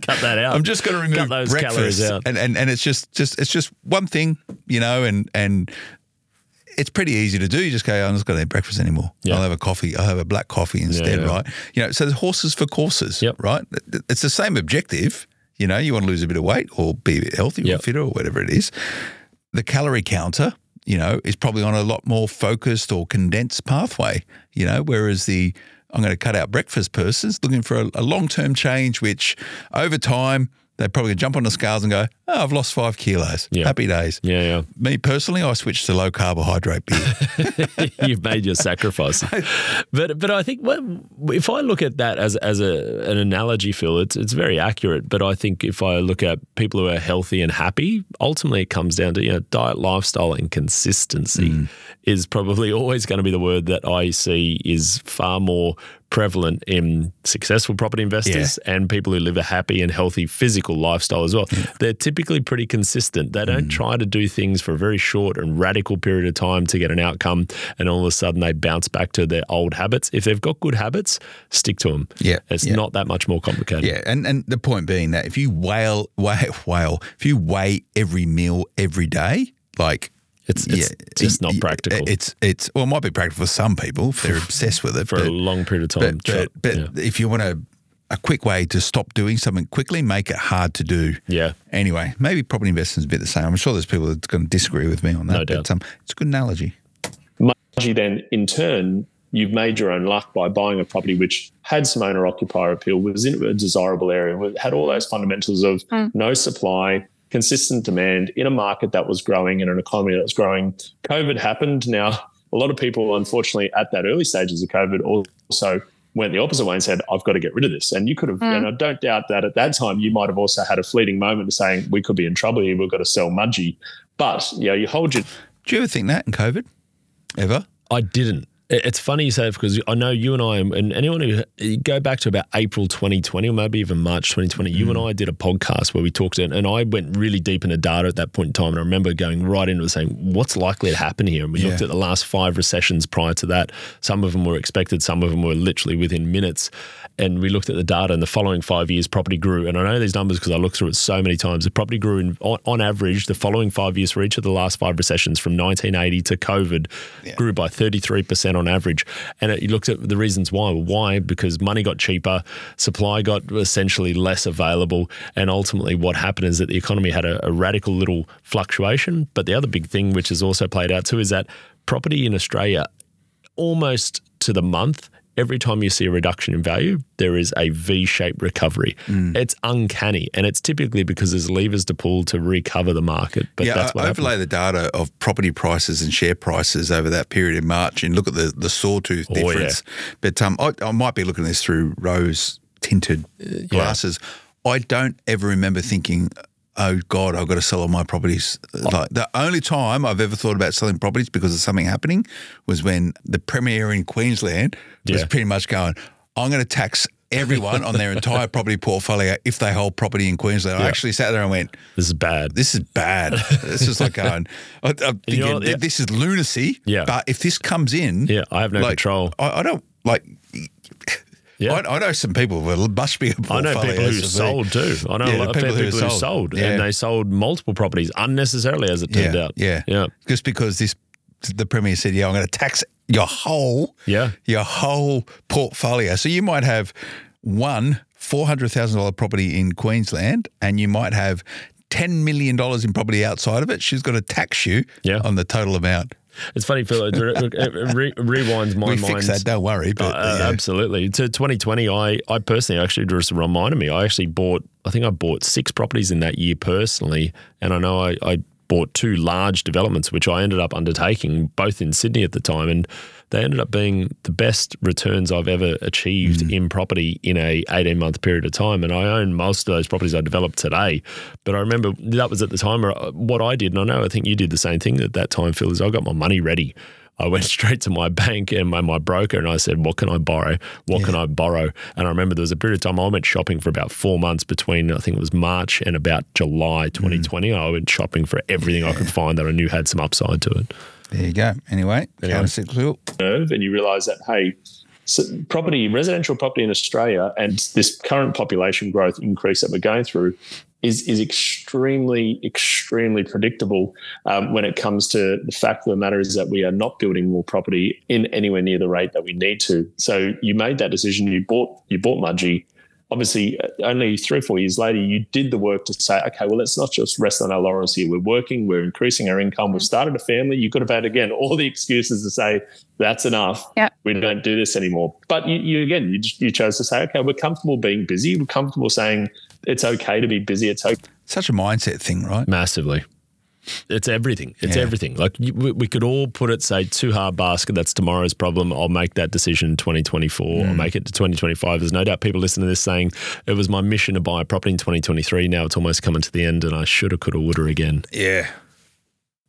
cut that out. I'm just going to remove cut those breakfast, calories out. and and and it's just just it's just one thing, you know, and and it's pretty easy to do. You just go, I'm not going to eat breakfast anymore. Yeah. I'll have a coffee. I'll have a black coffee instead, yeah, yeah. right? You know, so there's horses for courses, yep. right? It's the same objective. You know, you want to lose a bit of weight or be a bit healthy yep. or fitter or whatever it is. The calorie counter, you know, is probably on a lot more focused or condensed pathway, you know, whereas the I'm going to cut out breakfast persons looking for a, a long term change, which over time they're probably jump on the scales and go, oh, I've lost five kilos. Yeah. Happy days. Yeah, yeah. Me personally, I switched to low carbohydrate beer. You've made your sacrifice. but but I think if I look at that as as a, an analogy, Phil, it's it's very accurate. But I think if I look at people who are healthy and happy, ultimately it comes down to you know diet, lifestyle, and consistency mm. is probably always going to be the word that I see is far more prevalent in successful property investors yeah. and people who live a happy and healthy physical lifestyle as well. Yeah. They're typically pretty consistent. They don't mm. try to do things for a very short and radical period of time to get an outcome and all of a sudden they bounce back to their old habits. If they've got good habits, stick to them. Yeah. It's yeah. not that much more complicated. Yeah. And and the point being that if you whale, whale, whale, if you weigh every meal every day, like it's, it's yeah, just not practical. It's it's well, it might be practical for some people if they're obsessed with it for but, a long period of time. But, but, but yeah. if you want to a quick way to stop doing something quickly, make it hard to do. Yeah. Anyway, maybe property investing is a bit the same. I'm sure there's people that's going to disagree with me on that. No doubt. But, um, it's a good analogy. Mudgee, then in turn, you've made your own luck by buying a property which had some owner occupier appeal, was in a desirable area, had all those fundamentals of mm. no supply, consistent demand in a market that was growing in an economy that was growing. COVID happened. Now, a lot of people, unfortunately, at that early stages of COVID, also went the opposite way and said, I've got to get rid of this. And you could have, mm. and I don't doubt that at that time you might have also had a fleeting moment of saying, we could be in trouble here, we've got to sell Mudgee. But, you know, you hold your. Do you ever think that in COVID? Ever? I didn't. It's funny you say that because I know you and I, and anyone who go back to about April 2020 or maybe even March 2020, mm. you and mm. I did a podcast where we talked, and I went really deep into data at that point in time. And I remember going right into it saying, what's likely to happen here? And we yeah. looked at the last five recessions prior to that. Some of them were expected, some of them were literally within minutes. And we looked at the data, and the following five years, property grew. And I know these numbers because I looked through it so many times. The property grew in, on, on, average, the following five years for each of the last five recessions from 1980 to COVID yeah. grew by 33% on average. And it, you looked at the reasons why. Why? Because money got cheaper, supply got essentially less available, and ultimately what happened is that the economy had a, a radical little fluctuation. But the other big thing, which has also played out too, is that property in Australia almost to the month every time you see a reduction in value, there is a V shaped recovery. Mm. It's uncanny. And it's typically because there's levers to pull to recover the market. But yeah, that's what overlay happened. the data of property prices and share prices over that period in March and look at the, the sawtooth difference. Oh, yeah. But um, I, I, might be looking at this through rose tinted uh, glasses. Yeah. I don't ever remember thinking, oh God, I've got to sell all my properties. Like the only time I've ever thought about selling properties because of something happening was when the premier in Queensland was yeah. pretty much going, I'm going to tax everyone on their entire property portfolio if they hold property in Queensland. Yeah. I actually sat there and went, "This is bad. This is bad. this is like going, I, am thinking, you know, yeah. this is lunacy. Yeah. But if this comes in, yeah, I have no like, control. I, I don't like. Yeah. I, I, know some people with much bigger I know people who sold too. I know yeah, a lot of people, people who, sold, sold yeah. and they sold multiple properties unnecessarily, as it turned yeah, out. Yeah, yeah. Just because this, the premier said, "Yeah, I'm going to tax your whole, yeah, your whole portfolio." So you might have one four hundred thousand dollar property in Queensland, and you might have ten million dollars in property outside of it. she's going to tax you yeah. on the total amount. It's funny, Phil. It re- rewinds my we mind. Fix that, don't worry. But, uh, yeah. Absolutely. To 2020, I, I personally actually just reminded me. I actually bought. I think I bought six properties in that year personally, and I know I, I bought two large developments, which I ended up undertaking both in Sydney at the time, and they ended up being the best returns I've ever achieved mm. in property in a 18 month period of time. And I own most of those properties I developed today. But I remember that was at the time uh, what I did, and I know I think you did the same thing at that time, Phil, is I got my money ready. I went straight to my bank and my, my broker and I said, What can I borrow? What yeah. can I borrow? And I remember there was a period of time I went shopping for about four months between, I think it was March and about July 2020. Mm. I went shopping for everything yeah. I could find that I knew had some upside to it. There you go. Anyway, countercyclical. And you realise that, hey, so property, residential property in Australia and this current population growth increase that we're going through is is extremely extremely predictable um, when it comes to the fact of the matter is that we are not building more property in anywhere near the rate that we need to. So you made that decision. You bought you bought Mudgee obviously uh, only three or four years later, you did the work to say, okay, well, let's not just rest on our laurels here. We're working, we're increasing our income, we've started a family. You could have had, again, all the excuses to say, that's enough. Yep. We don't do this anymore. But you, you again, you, you chose to say, okay, we're comfortable being busy. We're comfortable saying it's okay to be busy. It's okay. Such a mindset thing, right? Massively. It's everything. It's yeah. everything. Like we, we, could all put it, say, too hard basket. That's tomorrow's problem. I'll make that decision in 2024. Mm. I'll make it to 2025. There's no doubt people listening to this saying it was my mission to buy a property in 2023. Now it's almost coming to the end, and I shoulda, coulda, woulda again. Yeah.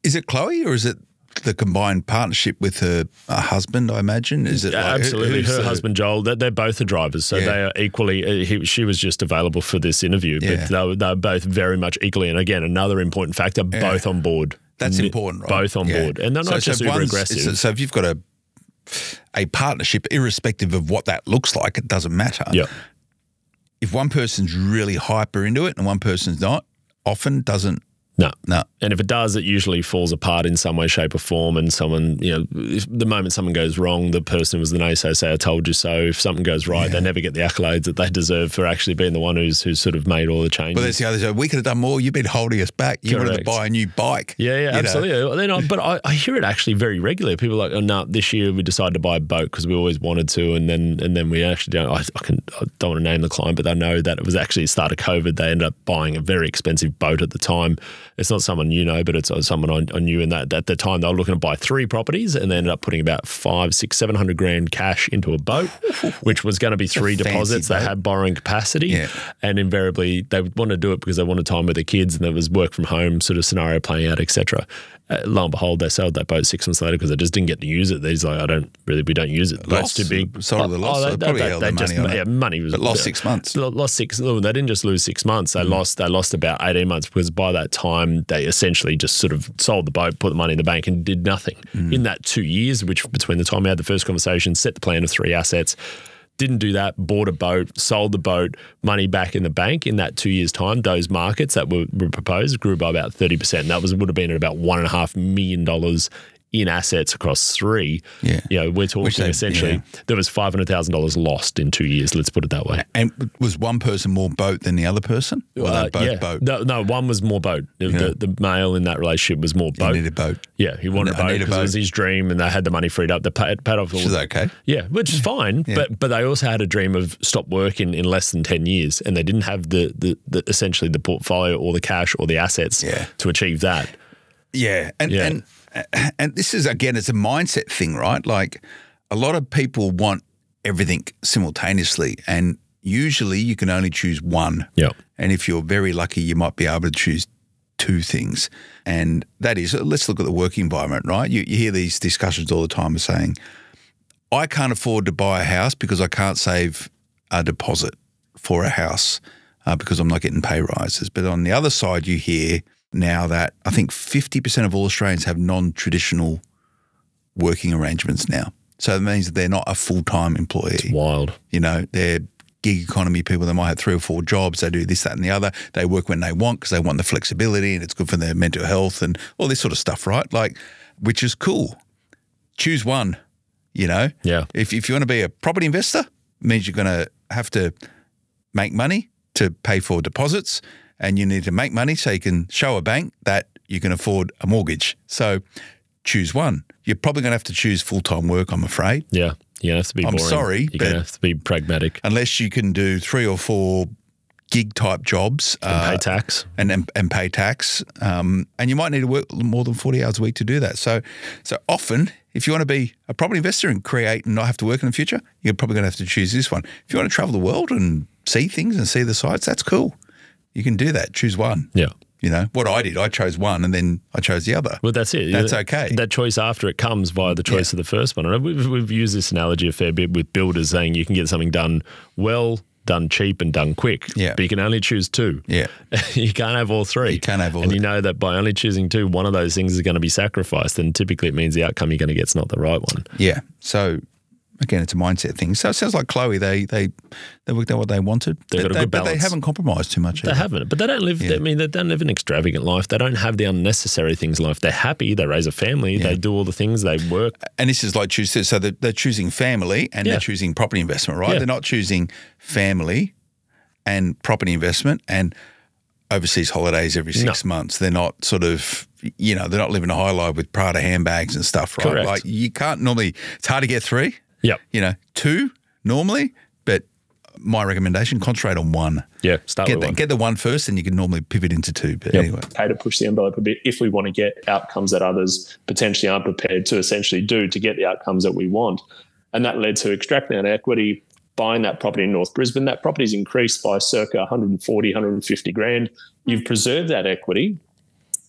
Is it Chloe or is it the combined partnership with her uh, husband, I imagine. Is it like, absolutely her the, husband Joel? They're, they're, both the drivers, so yeah. they are equally. Uh, he, she was just available for this interview, yeah. but they were, they were, both very much equally. And again, another important factor: yeah. both on board. That's important, right? Both on board, and they're not so, just so super aggressive. So if you've got a a partnership, irrespective of what that looks like, it doesn't matter. Yeah. If one person's really hyper into it and one person's not, often doesn't No, no. And if it does, it usually falls apart in some way, shape, or form. And someone, you know, if the moment something goes wrong, the person who was the naysayer say, "I told you so." If something goes right, yeah. they never get the accolades that they deserve for actually being the one who's who's sort of made all the changes. But that's the other side. We could have done more. You've been holding us back. You Correct. wanted to buy a new bike. Yeah, yeah, absolutely. Then, but I, I, hear it actually very regularly. People are like, "Oh no, this year we decided to buy a boat because we always wanted to," and then and then we actually don't. I, I, can I don't want to name the client, but they know that it was actually the start of COVID. They ended up buying a very expensive boat at the time. It's not someone you know, but it's uh, someone I, I knew in that at the time they were looking to buy three properties and they ended up putting about five, six, seven hundred grand cash into a boat, which was going to be three deposits. They had borrowing capacity, yeah. and invariably they wanted to do it because they wanted time with their kids and there was work from home sort of scenario playing out, etc uh, lo and behold, they sold that boat six months later because they just didn't get to use it. They's like, I don't really, we don't use it. The boat's too big. Sold the loss. Oh, they, probably they, held they the money just, Yeah, money was. But lost six months. Lost six. They didn't just lose six months. They mm. lost. They lost about eighteen months because by that time they essentially just sort of sold the boat, put the money in the bank, and did nothing. Mm. In that two years, which between the time we had the first conversation, set the plan of three assets didn't do that, bought a boat, sold the boat, money back in the bank in that two years' time. Those markets that were, were proposed grew by about 30%. That was would have been at about $1.5 million in assets across three. Yeah. You know, we're talking they, essentially yeah. there was five hundred thousand dollars lost in two years. Let's put it that way. And was one person more boat than the other person? Or uh, both yeah. boat? No, no, one was more boat. The, yeah. the, the, male in that relationship was more boat. He needed a boat. Yeah, he wanted a boat because it was his dream, and they had the money freed up. They paid, paid off. Which is okay. Yeah, which is fine. But but they also had a dream of stop work in, in less than ten years, and they didn't have the, the, the essentially the portfolio or the cash or the assets to achieve that. Yeah, and and and this is again, it's a mindset thing, right? Like a lot of people want everything simultaneously, and usually you can only choose one. Yeah. And if you're very lucky, you might be able to choose two things. And that is, let's look at the work environment, right? You, you hear these discussions all the time of saying, I can't afford to buy a house because I can't save a deposit for a house uh, because I'm not getting pay rises. But on the other side, you hear, now that I think 50% of all Australians have non traditional working arrangements now. So it means that they're not a full time employee. It's wild. You know, they're gig economy people. They might have three or four jobs. They do this, that, and the other. They work when they want because they want the flexibility and it's good for their mental health and all this sort of stuff, right? Like, which is cool. Choose one, you know? Yeah. If, if you want to be a property investor, means you're going to have to make money to pay for deposits and you need to make money so you can show a bank that you can afford a mortgage. So choose one. You're probably going to have to choose full time work, I'm afraid. Yeah. You're going to have to be boring. I'm boring. sorry. You're going to have to be pragmatic. Unless you can do three or four gig type jobs and uh, pay tax and and, and pay tax um, and you might need to work more than 40 hours a week to do that so so often if you want to be a property investor and create and not have to work in the future you're probably going to have to choose this one if you want to travel the world and see things and see the sights that's cool you can do that. Choose one. Yeah. You know what I did? I chose one, and then I chose the other. Well, that's it. That's okay. That choice after it comes via the choice yeah. of the first one. And we've, we've used this analogy a fair bit with builders, saying you can get something done well, done cheap, and done quick. Yeah. But you can only choose two. Yeah. you can't have all three. You can't have all. And you know that by only choosing two, one of those things is going to be sacrificed, and typically it means the outcome you're going to get is not the right one. Yeah. So again, it's a mindset thing. So it sounds like Chloe. They they they worked out what they wanted. They've got a good balance. But they haven't compromised too much. They either. haven't. But they don't live. Yeah. I mean, they don't live an extravagant life. They don't have the unnecessary things in life. They're happy. They raise a family. Yeah. They do all the things. They work. And this is like choose. So they're, they're choosing family and yeah. they're choosing property investment, right? They're not choosing family and property investment and overseas holidays every six no. months. They're not sort of, you know, they're not living a high life with Prada handbags and stuff, right? Correct. Like you can't normally. It's hard to get three. Yep. You know, two normally, but my recommendation, concentrate on one. Yeah, start get with the, one. Get the one first, and you can normally pivot into two. But yep. anyway, pay to push the envelope a bit if we want to get outcomes that others potentially aren't prepared to essentially do to get the outcomes that we want. And that led to extracting that equity, buying that property in North Brisbane. That property's increased by circa 140, 150 grand. You've preserved that equity.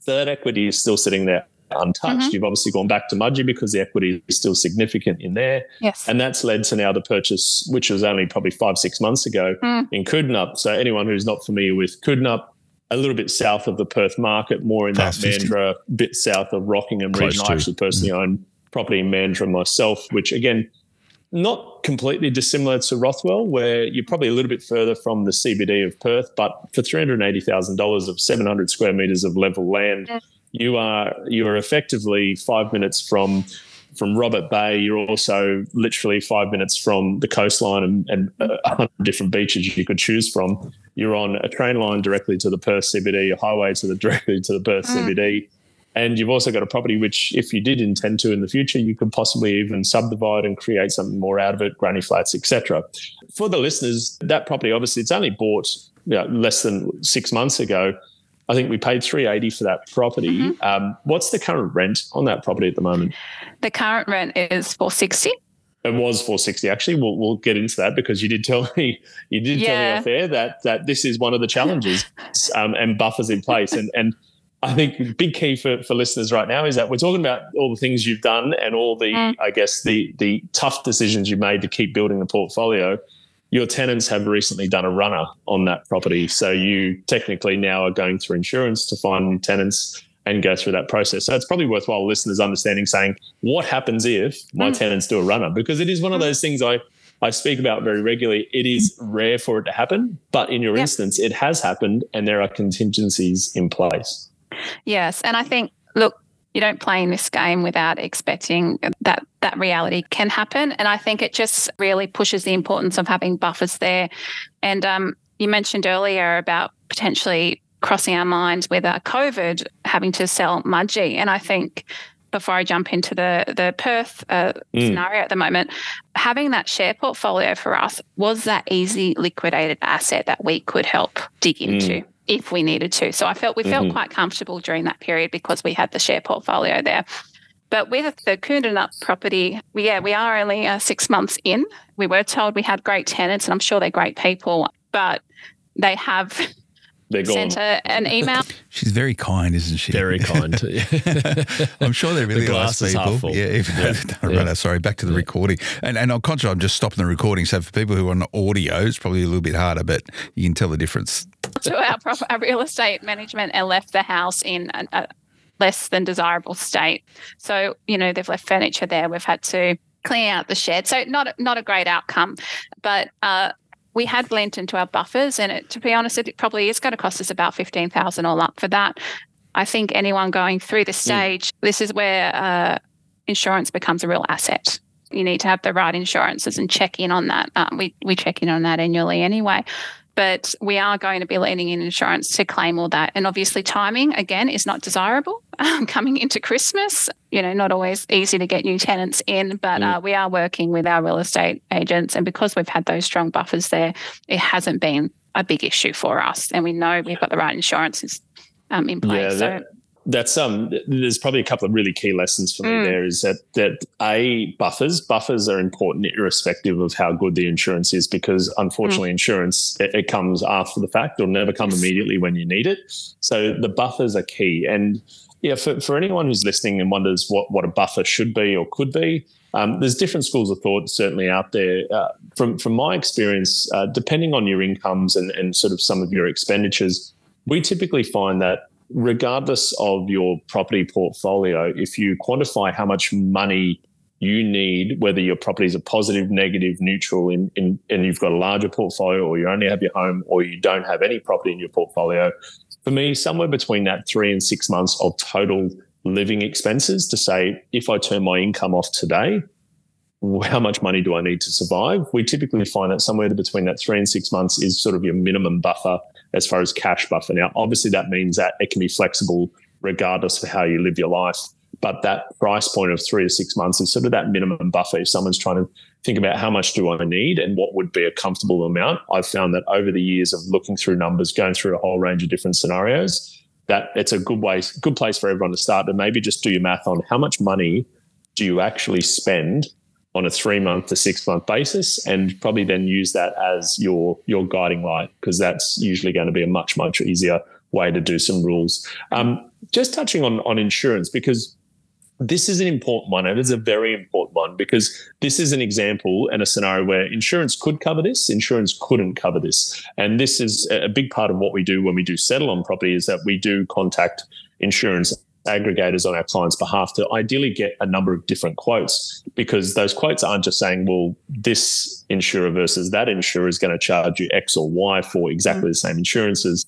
That equity is still sitting there untouched. Mm-hmm. You've obviously gone back to Mudgee because the equity is still significant in there. Yes. And that's led to now the purchase, which was only probably five, six months ago mm. in Coodanup. So anyone who's not familiar with Coodanup, a little bit south of the Perth market, more in Past that Mandurah, bit south of Rockingham Close region. To. I actually personally mm. own property in Mandurah myself, which again, not completely dissimilar to Rothwell, where you're probably a little bit further from the CBD of Perth, but for three hundred eighty thousand dollars of seven hundred square meters of level land, you are you are effectively five minutes from from Robert Bay. You're also literally five minutes from the coastline and, and a hundred different beaches you could choose from. You're on a train line directly to the Perth CBD, a highway to the directly to the Perth mm. CBD. And you've also got a property which, if you did intend to in the future, you could possibly even subdivide and create something more out of it, granny flats, etc. For the listeners, that property obviously it's only bought you know, less than six months ago. I think we paid 380 for that property. Mm-hmm. Um, what's the current rent on that property at the moment? The current rent is 460. It was 460 actually. We'll, we'll get into that because you did tell me you did yeah. tell me off air that that this is one of the challenges um, and buffers in place and and I think big key for, for listeners right now is that we're talking about all the things you've done and all the mm. I guess the the tough decisions you've made to keep building the portfolio your tenants have recently done a runner on that property. So you technically now are going through insurance to find new tenants and go through that process. So it's probably worthwhile listeners understanding saying, what happens if my mm. tenants do a runner? Because it is one of those things I, I speak about very regularly. It is rare for it to happen, but in your yep. instance, it has happened and there are contingencies in place. Yes. And I think, look, you don't play in this game without expecting that that reality can happen. And I think it just really pushes the importance of having buffers there. And um, you mentioned earlier about potentially crossing our minds with uh, COVID having to sell Mudgee. And I think before I jump into the the Perth uh, mm. scenario at the moment, having that share portfolio for us was that easy liquidated asset that we could help dig mm. into. Mm if we needed to. So I felt we felt mm-hmm. quite comfortable during that period because we had the share portfolio there. But with the Coodanup property, we, yeah, we are only uh, six months in. We were told we had great tenants, and I'm sure they're great people, but they have they're sent a, an email. She's very kind, isn't she? Very kind. I'm sure they're really the nice people. Yeah, even yeah. yeah. sorry, back to the yeah. recording. And and I'm conscious I'm just stopping the recording. So for people who are on audio, it's probably a little bit harder, but you can tell the difference. So our, our real estate management and left the house in a, a less than desirable state. So, you know, they've left furniture there. We've had to clean out the shed. So not not a great outcome, but uh, we had lent into our buffers, and it, to be honest, it probably is going to cost us about fifteen thousand all up for that. I think anyone going through this mm. stage, mm. this is where uh, insurance becomes a real asset. You need to have the right insurances and check in on that. Um, we we check in on that annually anyway but we are going to be leaning in insurance to claim all that. And obviously, timing again is not desirable um, coming into Christmas. You know, not always easy to get new tenants in, but mm. uh, we are working with our real estate agents. And because we've had those strong buffers there, it hasn't been a big issue for us. And we know we've got the right insurances um, in place. Yeah, that, so that's um there's probably a couple of really key lessons for me mm. there is that that a buffers buffers are important irrespective of how good the insurance is because unfortunately mm. insurance it, it, comes after the fact or never come immediately when you need it so the buffers are key and yeah for, for anyone who's listening and wonders what what a buffer should be or could be um, there's different schools of thought certainly out there. Uh, from from my experience, uh, depending on your incomes and, and sort of some of your expenditures, we typically find that regardless of your property portfolio, if you quantify how much money you need, whether your property is a positive, negative, neutral, in, in, and you've got a larger portfolio, or you only have your home, or you don't have any property in your portfolio, for me, somewhere between that three and six months of total living expenses to say, if I turn my income off today, how much money do I need to survive? We typically find that somewhere between that three and six months is sort of your minimum buffer as far as cash buffer. Now, obviously, that means that it can be flexible regardless of how you live your life. But that price point of three to six months is sort of that minimum buffer. If someone's trying to think about how much do I need and what would be a comfortable amount, I've found that over the years of looking through numbers, going through a whole range of different scenarios, that it's a good way, good place for everyone to start. But maybe just do your math on how much money do you actually spend on a three month to six month basis and probably then use that as your your guiding light because that's usually going to be a much much easier way to do some rules um, just touching on on insurance because this is an important one. And it is a very important one because this is an example and a scenario where insurance could cover this, insurance couldn't cover this. And this is a big part of what we do when we do settle on property is that we do contact insurance aggregators on our clients' behalf to ideally get a number of different quotes because those quotes aren't just saying, well, this insurer versus that insurer is going to charge you X or Y for exactly mm. the same insurances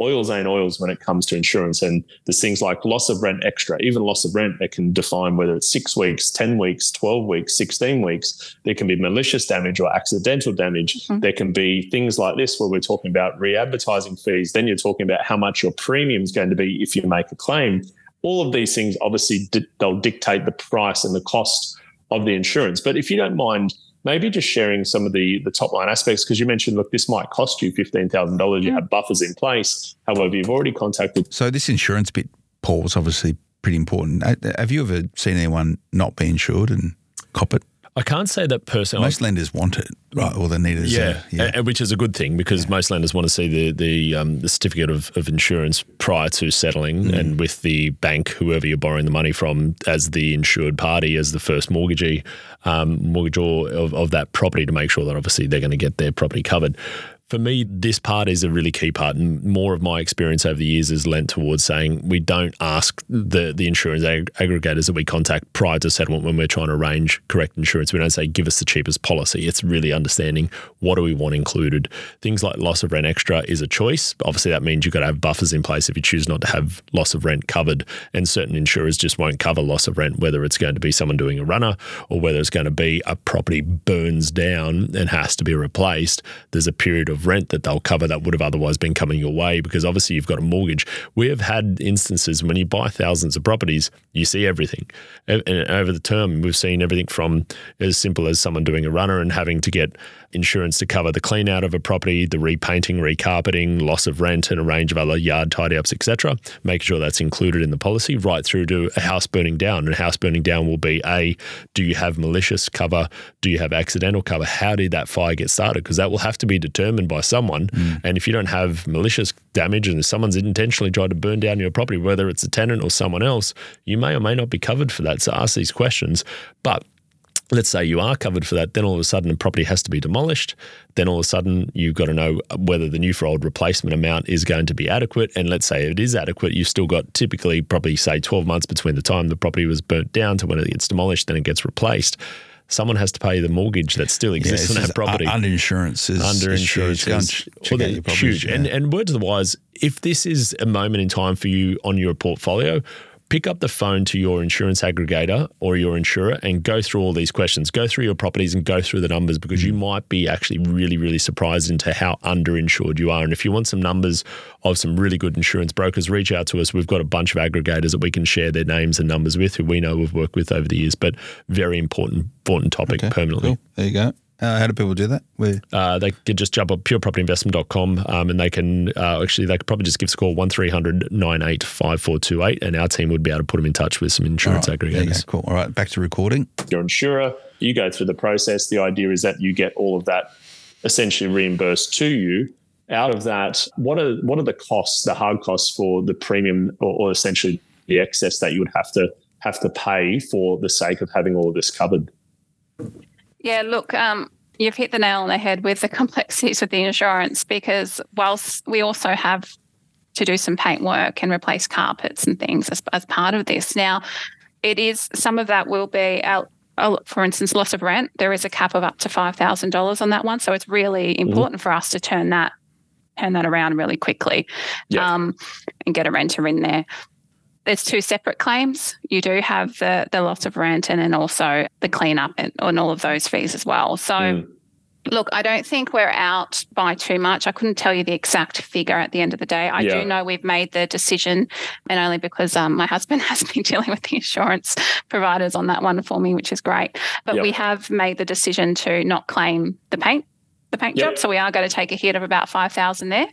oils ain't oils when it comes to insurance. And there's things like loss of rent extra, even loss of rent that can define whether it's six weeks, 10 weeks, 12 weeks, 16 weeks. There can be malicious damage or accidental damage. Mm-hmm. There can be things like this where we're talking about re advertising fees. Then you're talking about how much your premium is going to be if you make a claim. All of these things obviously di- they'll dictate the price and the cost of the insurance. But if you don't mind, maybe just sharing some of the the top line aspects because you mentioned look this might cost you $15000 you have buffers in place. However you've already contacted so this insurance bit paul was obviously pretty important. Uh, have you ever seen anyone not be insured and cop it I can't say that personally. Most lenders want it, right? Or they need it. Yeah, a, yeah. which is a good thing because yeah. most lenders want to see the the, um, the certificate of, of insurance prior to settling, mm. and with the bank, whoever you're borrowing the money from, as the insured party, as the first mortgagee, um, mortgagor of, of that property, to make sure that obviously they're going to get their property covered for me, this part is a really key part, and more of my experience over the years has lent towards saying we don't ask the the insurance ag- aggregators that we contact prior to settlement when we're trying to arrange correct insurance. We don't say give us the cheapest policy. It's really understanding what do we want included. Things like loss of rent extra is a choice. Obviously, that means you've got to have buffers in place if you choose not to have loss of rent covered. And certain insurers just won't cover loss of rent, whether it's going to be someone doing a runner or whether it's going to be a property burns down and has to be replaced. There's a period of of rent that they'll cover that would have otherwise been coming your way because obviously you've got a mortgage. We have had instances when you buy thousands of properties, you see everything. And over the term, we've seen everything from as simple as someone doing a runner and having to get insurance to cover the clean out of a property, the repainting, recarpeting, loss of rent, and a range of other yard tidy ups, etc. Making sure that's included in the policy, right through to a house burning down. And house burning down will be a do you have malicious cover? Do you have accidental cover? How did that fire get started? Because that will have to be determined by someone. Mm. And if you don't have malicious damage and if someone's intentionally tried to burn down your property, whether it's a tenant or someone else, you may or may not be covered for that. So ask these questions. But let's say you are covered for that, then all of a sudden the property has to be demolished. Then all of a sudden you've got to know whether the new for old replacement amount is going to be adequate. And let's say it is adequate, you've still got typically probably say 12 months between the time the property was burnt down to when it gets demolished, then it gets replaced. Someone has to pay the mortgage that still exists yeah, on that property. Under insurance is under insurance is, is huge. Yeah. And and words of the wise, if this is a moment in time for you on your portfolio, pick up the phone to your insurance aggregator or your insurer and go through all these questions. Go through your properties and go through the numbers because you mm. might be actually really, really surprised into how underinsured you are. And if you want some numbers of some really good insurance brokers, reach out to us. We've got a bunch of aggregators that we can share their names and numbers with who we know we've worked with over the years, but very important, important topic okay, permanently. Cool. There you go. Uh, how do people do that? Where? Uh, they could just jump on purepropertyinvestment.com um, and they can uh, actually, they could probably just give us a call 1300 985428 and our team would be able to put them in touch with some insurance right, aggregators. Cool. All right. Back to recording. Your insurer, you go through the process. The idea is that you get all of that essentially reimbursed to you. Out of that, what are what are the costs, the hard costs for the premium or, or essentially the excess that you would have to have to pay for the sake of having all of this covered? Yeah, look, um, you've hit the nail on the head with the complexities of the insurance because whilst we also have to do some paint work and replace carpets and things as, as part of this. Now, it is some of that will be our, for instance, loss of rent. There is a cap of up to five thousand dollars on that one, so it's really mm-hmm. important mm-hmm. for us to turn that turn that around really quickly yeah. um, and get a renter in there there's two separate claims. You do have the the loss of rent and then also the cleanup and, and all of those fees as well. So. Mm. Look, I don't think we're out by too much. I couldn't tell you the exact figure at the end of the day. I yeah. do know we've made the decision, and only because um, my husband has been dealing with the insurance providers on that one for me, which is great. But yep. we have made the decision to not claim the paint the paint yep. job. So we are going to take a hit of about 5,000 there.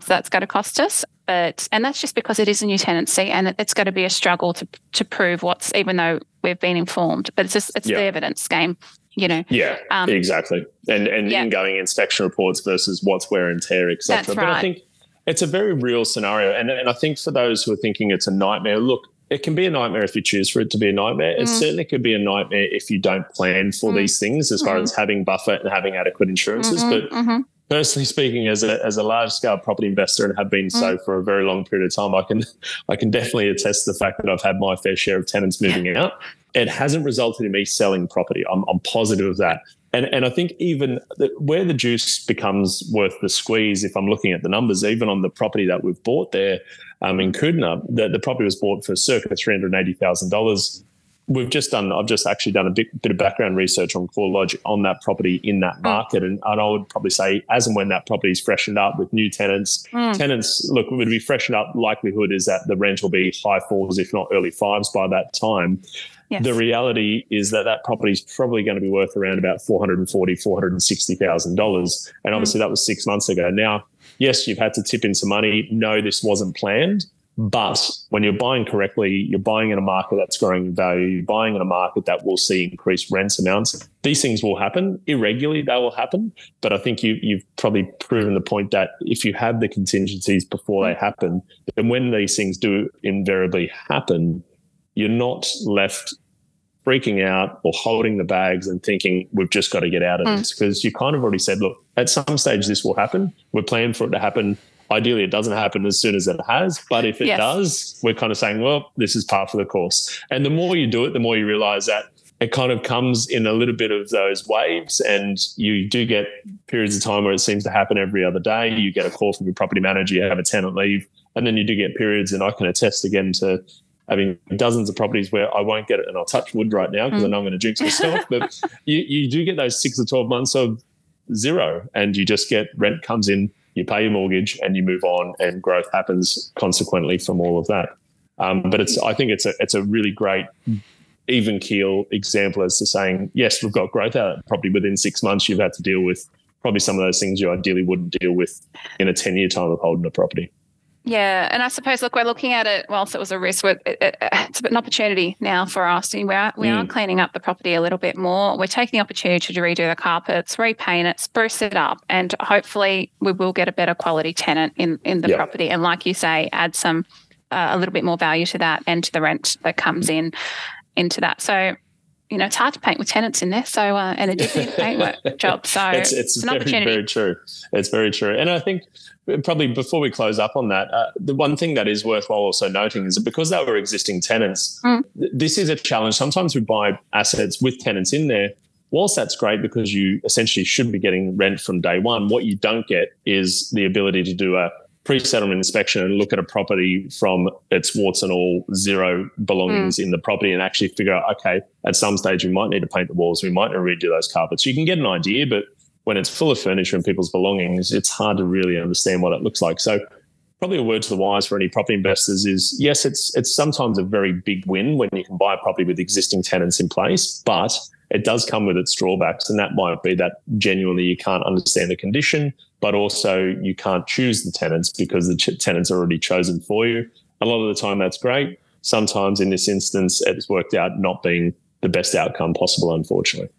So that's going to cost us. But, and that's just because it is a new tenancy and it, it's going to be a struggle to, to prove what's, even though we've been informed, but it's just, it's yep. the evidence game, you know. Yeah, um, exactly. And, and yeah. ingoing inspection reports versus what's wear and tear, etc. But right. I think it's a very real scenario. And, and I think for those who are thinking it's a nightmare, look, it can be a nightmare if you choose for it to be a nightmare. Mm. It certainly could be a nightmare if you don't plan for mm. these things as far mm. as having buffer and having adequate insurances. Mm-hmm, but mm-hmm. Personally speaking, as a as a large scale property investor and have been mm. so for a very long period of time, I can I can definitely attest to the fact that I've had my fair share of tenants moving out. It hasn't resulted in me selling property. I'm, I'm positive of that. And and I think even the, where the juice becomes worth the squeeze, if I'm looking at the numbers, even on the property that we've bought there um, in Coodanup, the, the property was bought for circa three hundred eighty thousand dollars we've just done i've just actually done a bit, bit of background research on CoreLogic on that property in that mm. market and, and, i would probably say as and when that property is freshened up with new tenants mm. tenants look would be freshened up likelihood is that the rent will be high fours if not early fives by that time yes. the reality is that that property is probably going to be worth around about 440 460000 dollars and obviously mm. that was six months ago now yes you've had to tip in some money no this wasn't planned but when you're buying correctly, you're buying in a market that's growing in value, you're buying in a market that will see increased rents amounts. These things will happen irregularly, they will happen. But I think you, you've probably proven the point that if you have the contingencies before they happen, then when these things do invariably happen, you're not left freaking out or holding the bags and thinking we've just got to get out of mm. this because you kind of already said, look, at some stage this will happen. We're planning for it to happen Ideally, it doesn't happen as soon as it has, but if it yes. does, we're kind of saying, well, this is part of the course. And the more you do it, the more you realize that it kind of comes in a little bit of those waves and you do get periods of time where it seems to happen every other day you get a call from your property manager you have a tenant leave and then you do get periods and i can attest again to having dozens of properties where i won't get it and i'll touch wood right now because mm. i know i'm going to jinx myself but you, you do get those six or 12 months of zero and you just get rent comes in you pay your mortgage and you move on, and growth happens consequently from all of that. Um, but it's I think it's a it's a really great even keel example as to saying yes, we've got growth out probably within six months. You've had to deal with probably some of those things you ideally wouldn't deal with in a ten year time of holding a property. Yeah, and I suppose look, we're looking at it whilst it was a risk. It, it, it's an opportunity now for us. We are we are mm. cleaning up the property a little bit more. We're taking the opportunity to redo the carpets, repaint it, spruce it up, and hopefully we will get a better quality tenant in in the yep. property. And like you say, add some uh, a little bit more value to that and to the rent that comes in into that. So you know, it's hard to paint with tenants in there. So, uh, and it is a paintwork job. So it's, it's, it's an very, very true. It's very true. And I think probably before we close up on that, uh, the one thing that is worthwhile also noting is that because they were existing tenants, mm. th- this is a challenge. Sometimes we buy assets with tenants in there. Whilst that's great because you essentially should be getting rent from day one, what you don't get is the ability to do a pre-settlement inspection and look at a property from its warts and all zero belongings mm. in the property and actually figure out, okay, at some stage we might need to paint the walls, we might need to redo those carpets. You can get an idea, but when it's full of furniture and people's belongings, it's hard to really understand what it looks like. So probably a word to the wise for any property investors is yes, it's it's sometimes a very big win when you can buy a property with existing tenants in place, but it does come with its drawbacks, and that might be that genuinely you can't understand the condition, but also you can't choose the tenants because the ch- tenants are already chosen for you. A lot of the time, that's great. Sometimes, in this instance, it's worked out not being the best outcome possible, unfortunately.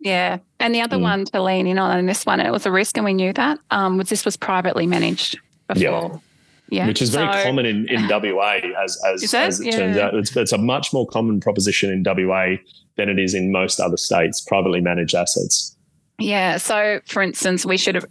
Yeah. And the other mm. one to lean in on in this one, and it was a risk and we knew that, um, was this was privately managed before. Yeah. Yeah. Which is very so, common in, in WA as as, as it yeah. turns out. It's, it's a much more common proposition in WA than it is in most other states, privately managed assets. Yeah. So for instance, we should have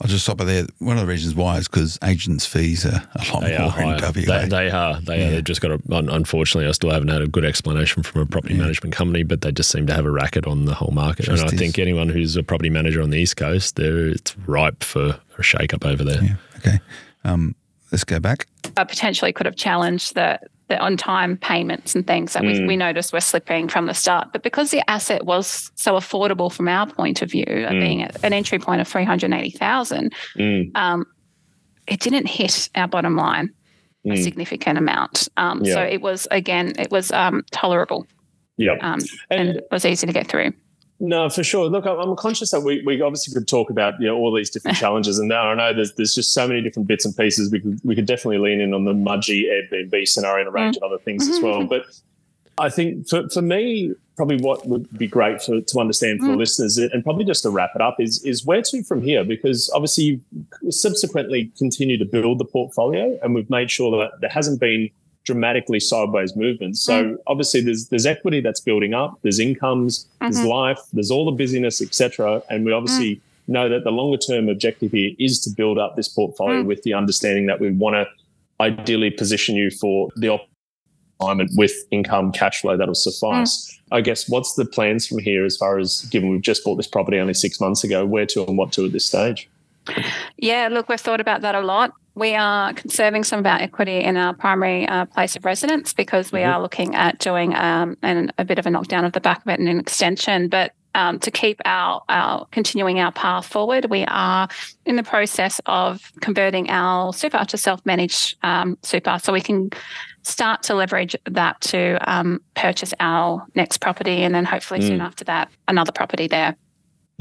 I'll just stop there. One of the reasons why is because agents' fees are a lot they more in WA. They, they are. They yeah. are. They've just got a. Unfortunately, I still haven't had a good explanation from a property yeah. management company, but they just seem to have a racket on the whole market. Just and I is. think anyone who's a property manager on the east coast, there it's ripe for a shake up over there. Yeah. Okay. Um, let's go back. I potentially could have challenged the the on time payments and things that mm. we, we noticed were slipping from the start. But because the asset was so affordable from our point of view, mm. being an entry point of 380,000, mm. um, it didn't hit our bottom line a mm. significant amount. Um, yeah. So it was, again, it was um, tolerable. Yeah. Um, and, and, it was easy to get through. No, for sure. Look, I'm conscious that we, we obviously could talk about you know all these different challenges, and now I know there's there's just so many different bits and pieces. We could we could definitely lean in on the Mudgee Airbnb scenario and a range mm. of other things as well. But I think for, for me, probably what would be great for, to understand for mm. listeners, and probably just to wrap it up, is is where to from here? Because obviously, you subsequently continue to build the portfolio, and we've made sure that there hasn't been dramatically sideways movements. So mm. obviously there's there's equity that's building up, there's incomes, mm-hmm. there's life, there's all the busyness, etc. And we obviously mm. know that the longer term objective here is to build up this portfolio mm. with the understanding that we want to ideally position you for the alignment with income cash flow that'll suffice. Mm. I guess what's the plans from here as far as given we've just bought this property only six months ago, where to and what to at this stage? Yeah, look, we've thought about that a lot. We are conserving some of our equity in our primary uh, place of residence because we mm-hmm. are looking at doing um, an, a bit of a knockdown of the back of it and an extension. But um, to keep our, our continuing our path forward, we are in the process of converting our super to self-managed um, super, so we can start to leverage that to um, purchase our next property, and then hopefully mm. soon after that, another property there.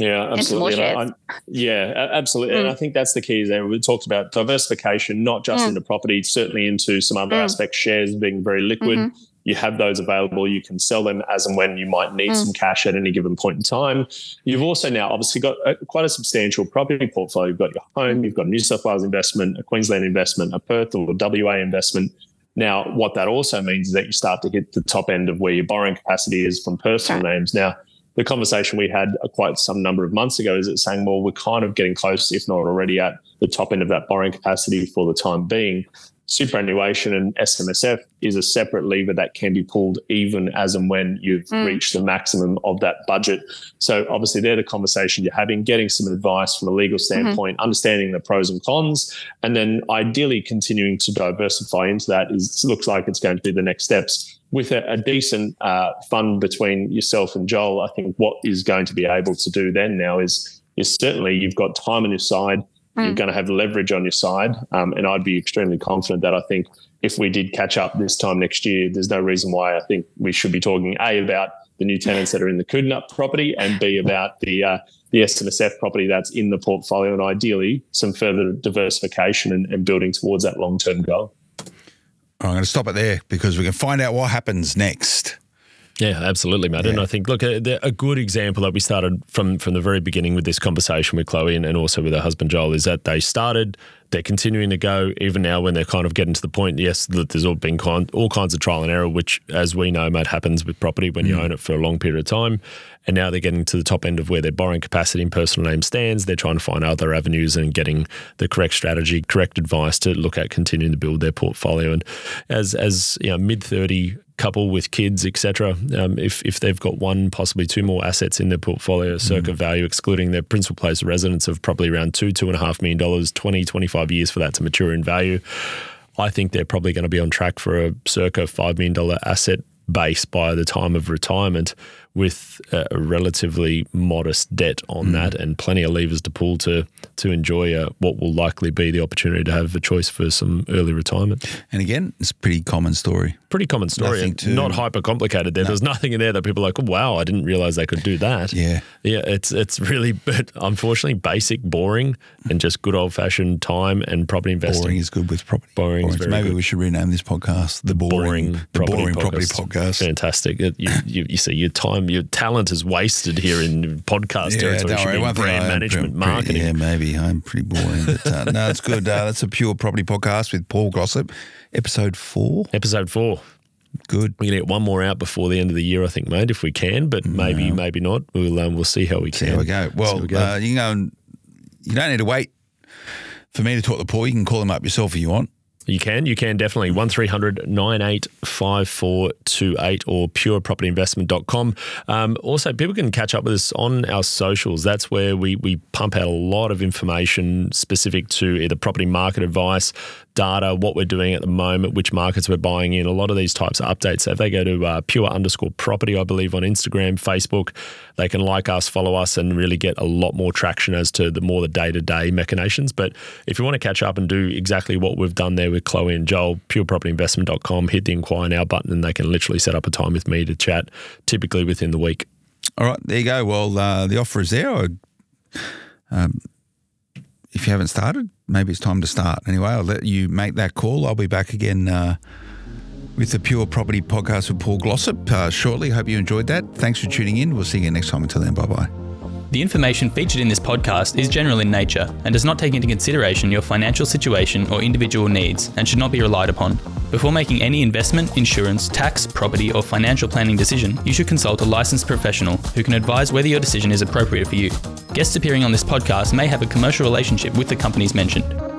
Yeah, absolutely. I, yeah, absolutely. Mm. And I think that's the key there. We talked about diversification, not just mm. into property, certainly into some other mm. aspects, shares being very liquid. Mm-hmm. You have those available. You can sell them as and when you might need mm. some cash at any given point in time. You've also now obviously got a, quite a substantial property portfolio. You've got your home, you've got a New South Wales investment, a Queensland investment, a Perth or WA investment. Now, what that also means is that you start to hit the top end of where your borrowing capacity is from personal names. Now, the conversation we had quite some number of months ago is it saying, well, we're kind of getting close, if not already at the top end of that borrowing capacity for the time being. Superannuation and SMSF is a separate lever that can be pulled even as and when you've mm. reached the maximum of that budget. So obviously they're the conversation you're having, getting some advice from a legal mm-hmm. standpoint, mm-hmm. understanding the pros and cons, and then ideally continuing to diversify into that is looks like it's going to be the next steps with a, a decent uh, fund between yourself and Joel, I think what is going to be able to do then now is is certainly you've got time on your side, mm. you're going to have leverage on your side, um, and I'd be extremely confident that I think if we did catch up this time next year, there's no reason why I think we should be talking a about the new tenants that are in the Coodanup property, and b about the uh, the SMSF property that's in the portfolio, and ideally some further diversification and, and building towards that long term goal. I'm going to stop it there because we can find out what happens next. Yeah, absolutely, Matt. Yeah. And I think, look, a, a, good example that we started from from the very beginning with this conversation with Chloe and, and also with her husband Joel is that they started they're continuing to go even now when they're kind of getting to the point. Yes, that there's all been kind, all kinds of trial and error, which, as we know, Matt, happens with property when you mm. own it for a long period of time. And now they're getting to the top end of where their borrowing capacity and personal name stands. They're trying to find other avenues and getting the correct strategy, correct advice to look at continuing to build their portfolio. And as as you know, mid thirty couple with kids, etc. Um, if if they've got one, possibly two more assets in their portfolio, circa mm. value, excluding their principal place of residence of probably around two, two and a half million dollars, 20, 25 years for that to mature in value. I think they're probably going to be on track for a circa $5 million asset base by the time of retirement with a relatively modest debt on mm. that and plenty of levers to pull to to enjoy uh, what will likely be the opportunity to have a choice for some early retirement. And again, it's a pretty common story. Pretty common story. To, not hyper complicated. There, no. there's nothing in there that people are like, oh, wow, I didn't realize they could do that. Yeah, yeah. It's it's really, but unfortunately, basic, boring, and just good old fashioned time and property investing. Boring is good with property. Boring, boring. Maybe good. we should rename this podcast the boring, boring the property boring podcast. property podcast. Fantastic. It, you, you, you see your time time your talent is wasted here in podcast yeah, territory. Don't worry. One brand management, pretty, marketing. Yeah, maybe I'm pretty boring, but uh, no, it's good. Uh, that's a pure property podcast with Paul Glossop, episode four. Episode four. Good. We're gonna get one more out before the end of the year, I think, mate, if we can. But maybe, no. maybe not. We'll um, we'll see how we see can. How we go. Well, we go. Uh, you can go and you don't need to wait for me to talk to Paul. You can call him up yourself if you want. You can, you can definitely. 1300 985428 or purepropertyinvestment.com. Um, also, people can catch up with us on our socials. That's where we, we pump out a lot of information specific to either property market advice, data, what we're doing at the moment, which markets we're buying in, a lot of these types of updates. So if they go to uh, pure underscore property, I believe, on Instagram, Facebook, they can like us, follow us, and really get a lot more traction as to the more the day to day machinations. But if you want to catch up and do exactly what we've done there with Chloe and Joel, purepropertyinvestment.com, hit the inquire now button, and they can literally set up a time with me to chat, typically within the week. All right, there you go. Well, uh, the offer is there. Um, if you haven't started, maybe it's time to start. Anyway, I'll let you make that call. I'll be back again uh, with the Pure Property Podcast with Paul Glossop uh, shortly. Hope you enjoyed that. Thanks for tuning in. We'll see you next time. Until then, bye bye. The information featured in this podcast is general in nature and does not take into consideration your financial situation or individual needs and should not be relied upon. Before making any investment, insurance, tax, property, or financial planning decision, you should consult a licensed professional who can advise whether your decision is appropriate for you. Guests appearing on this podcast may have a commercial relationship with the companies mentioned.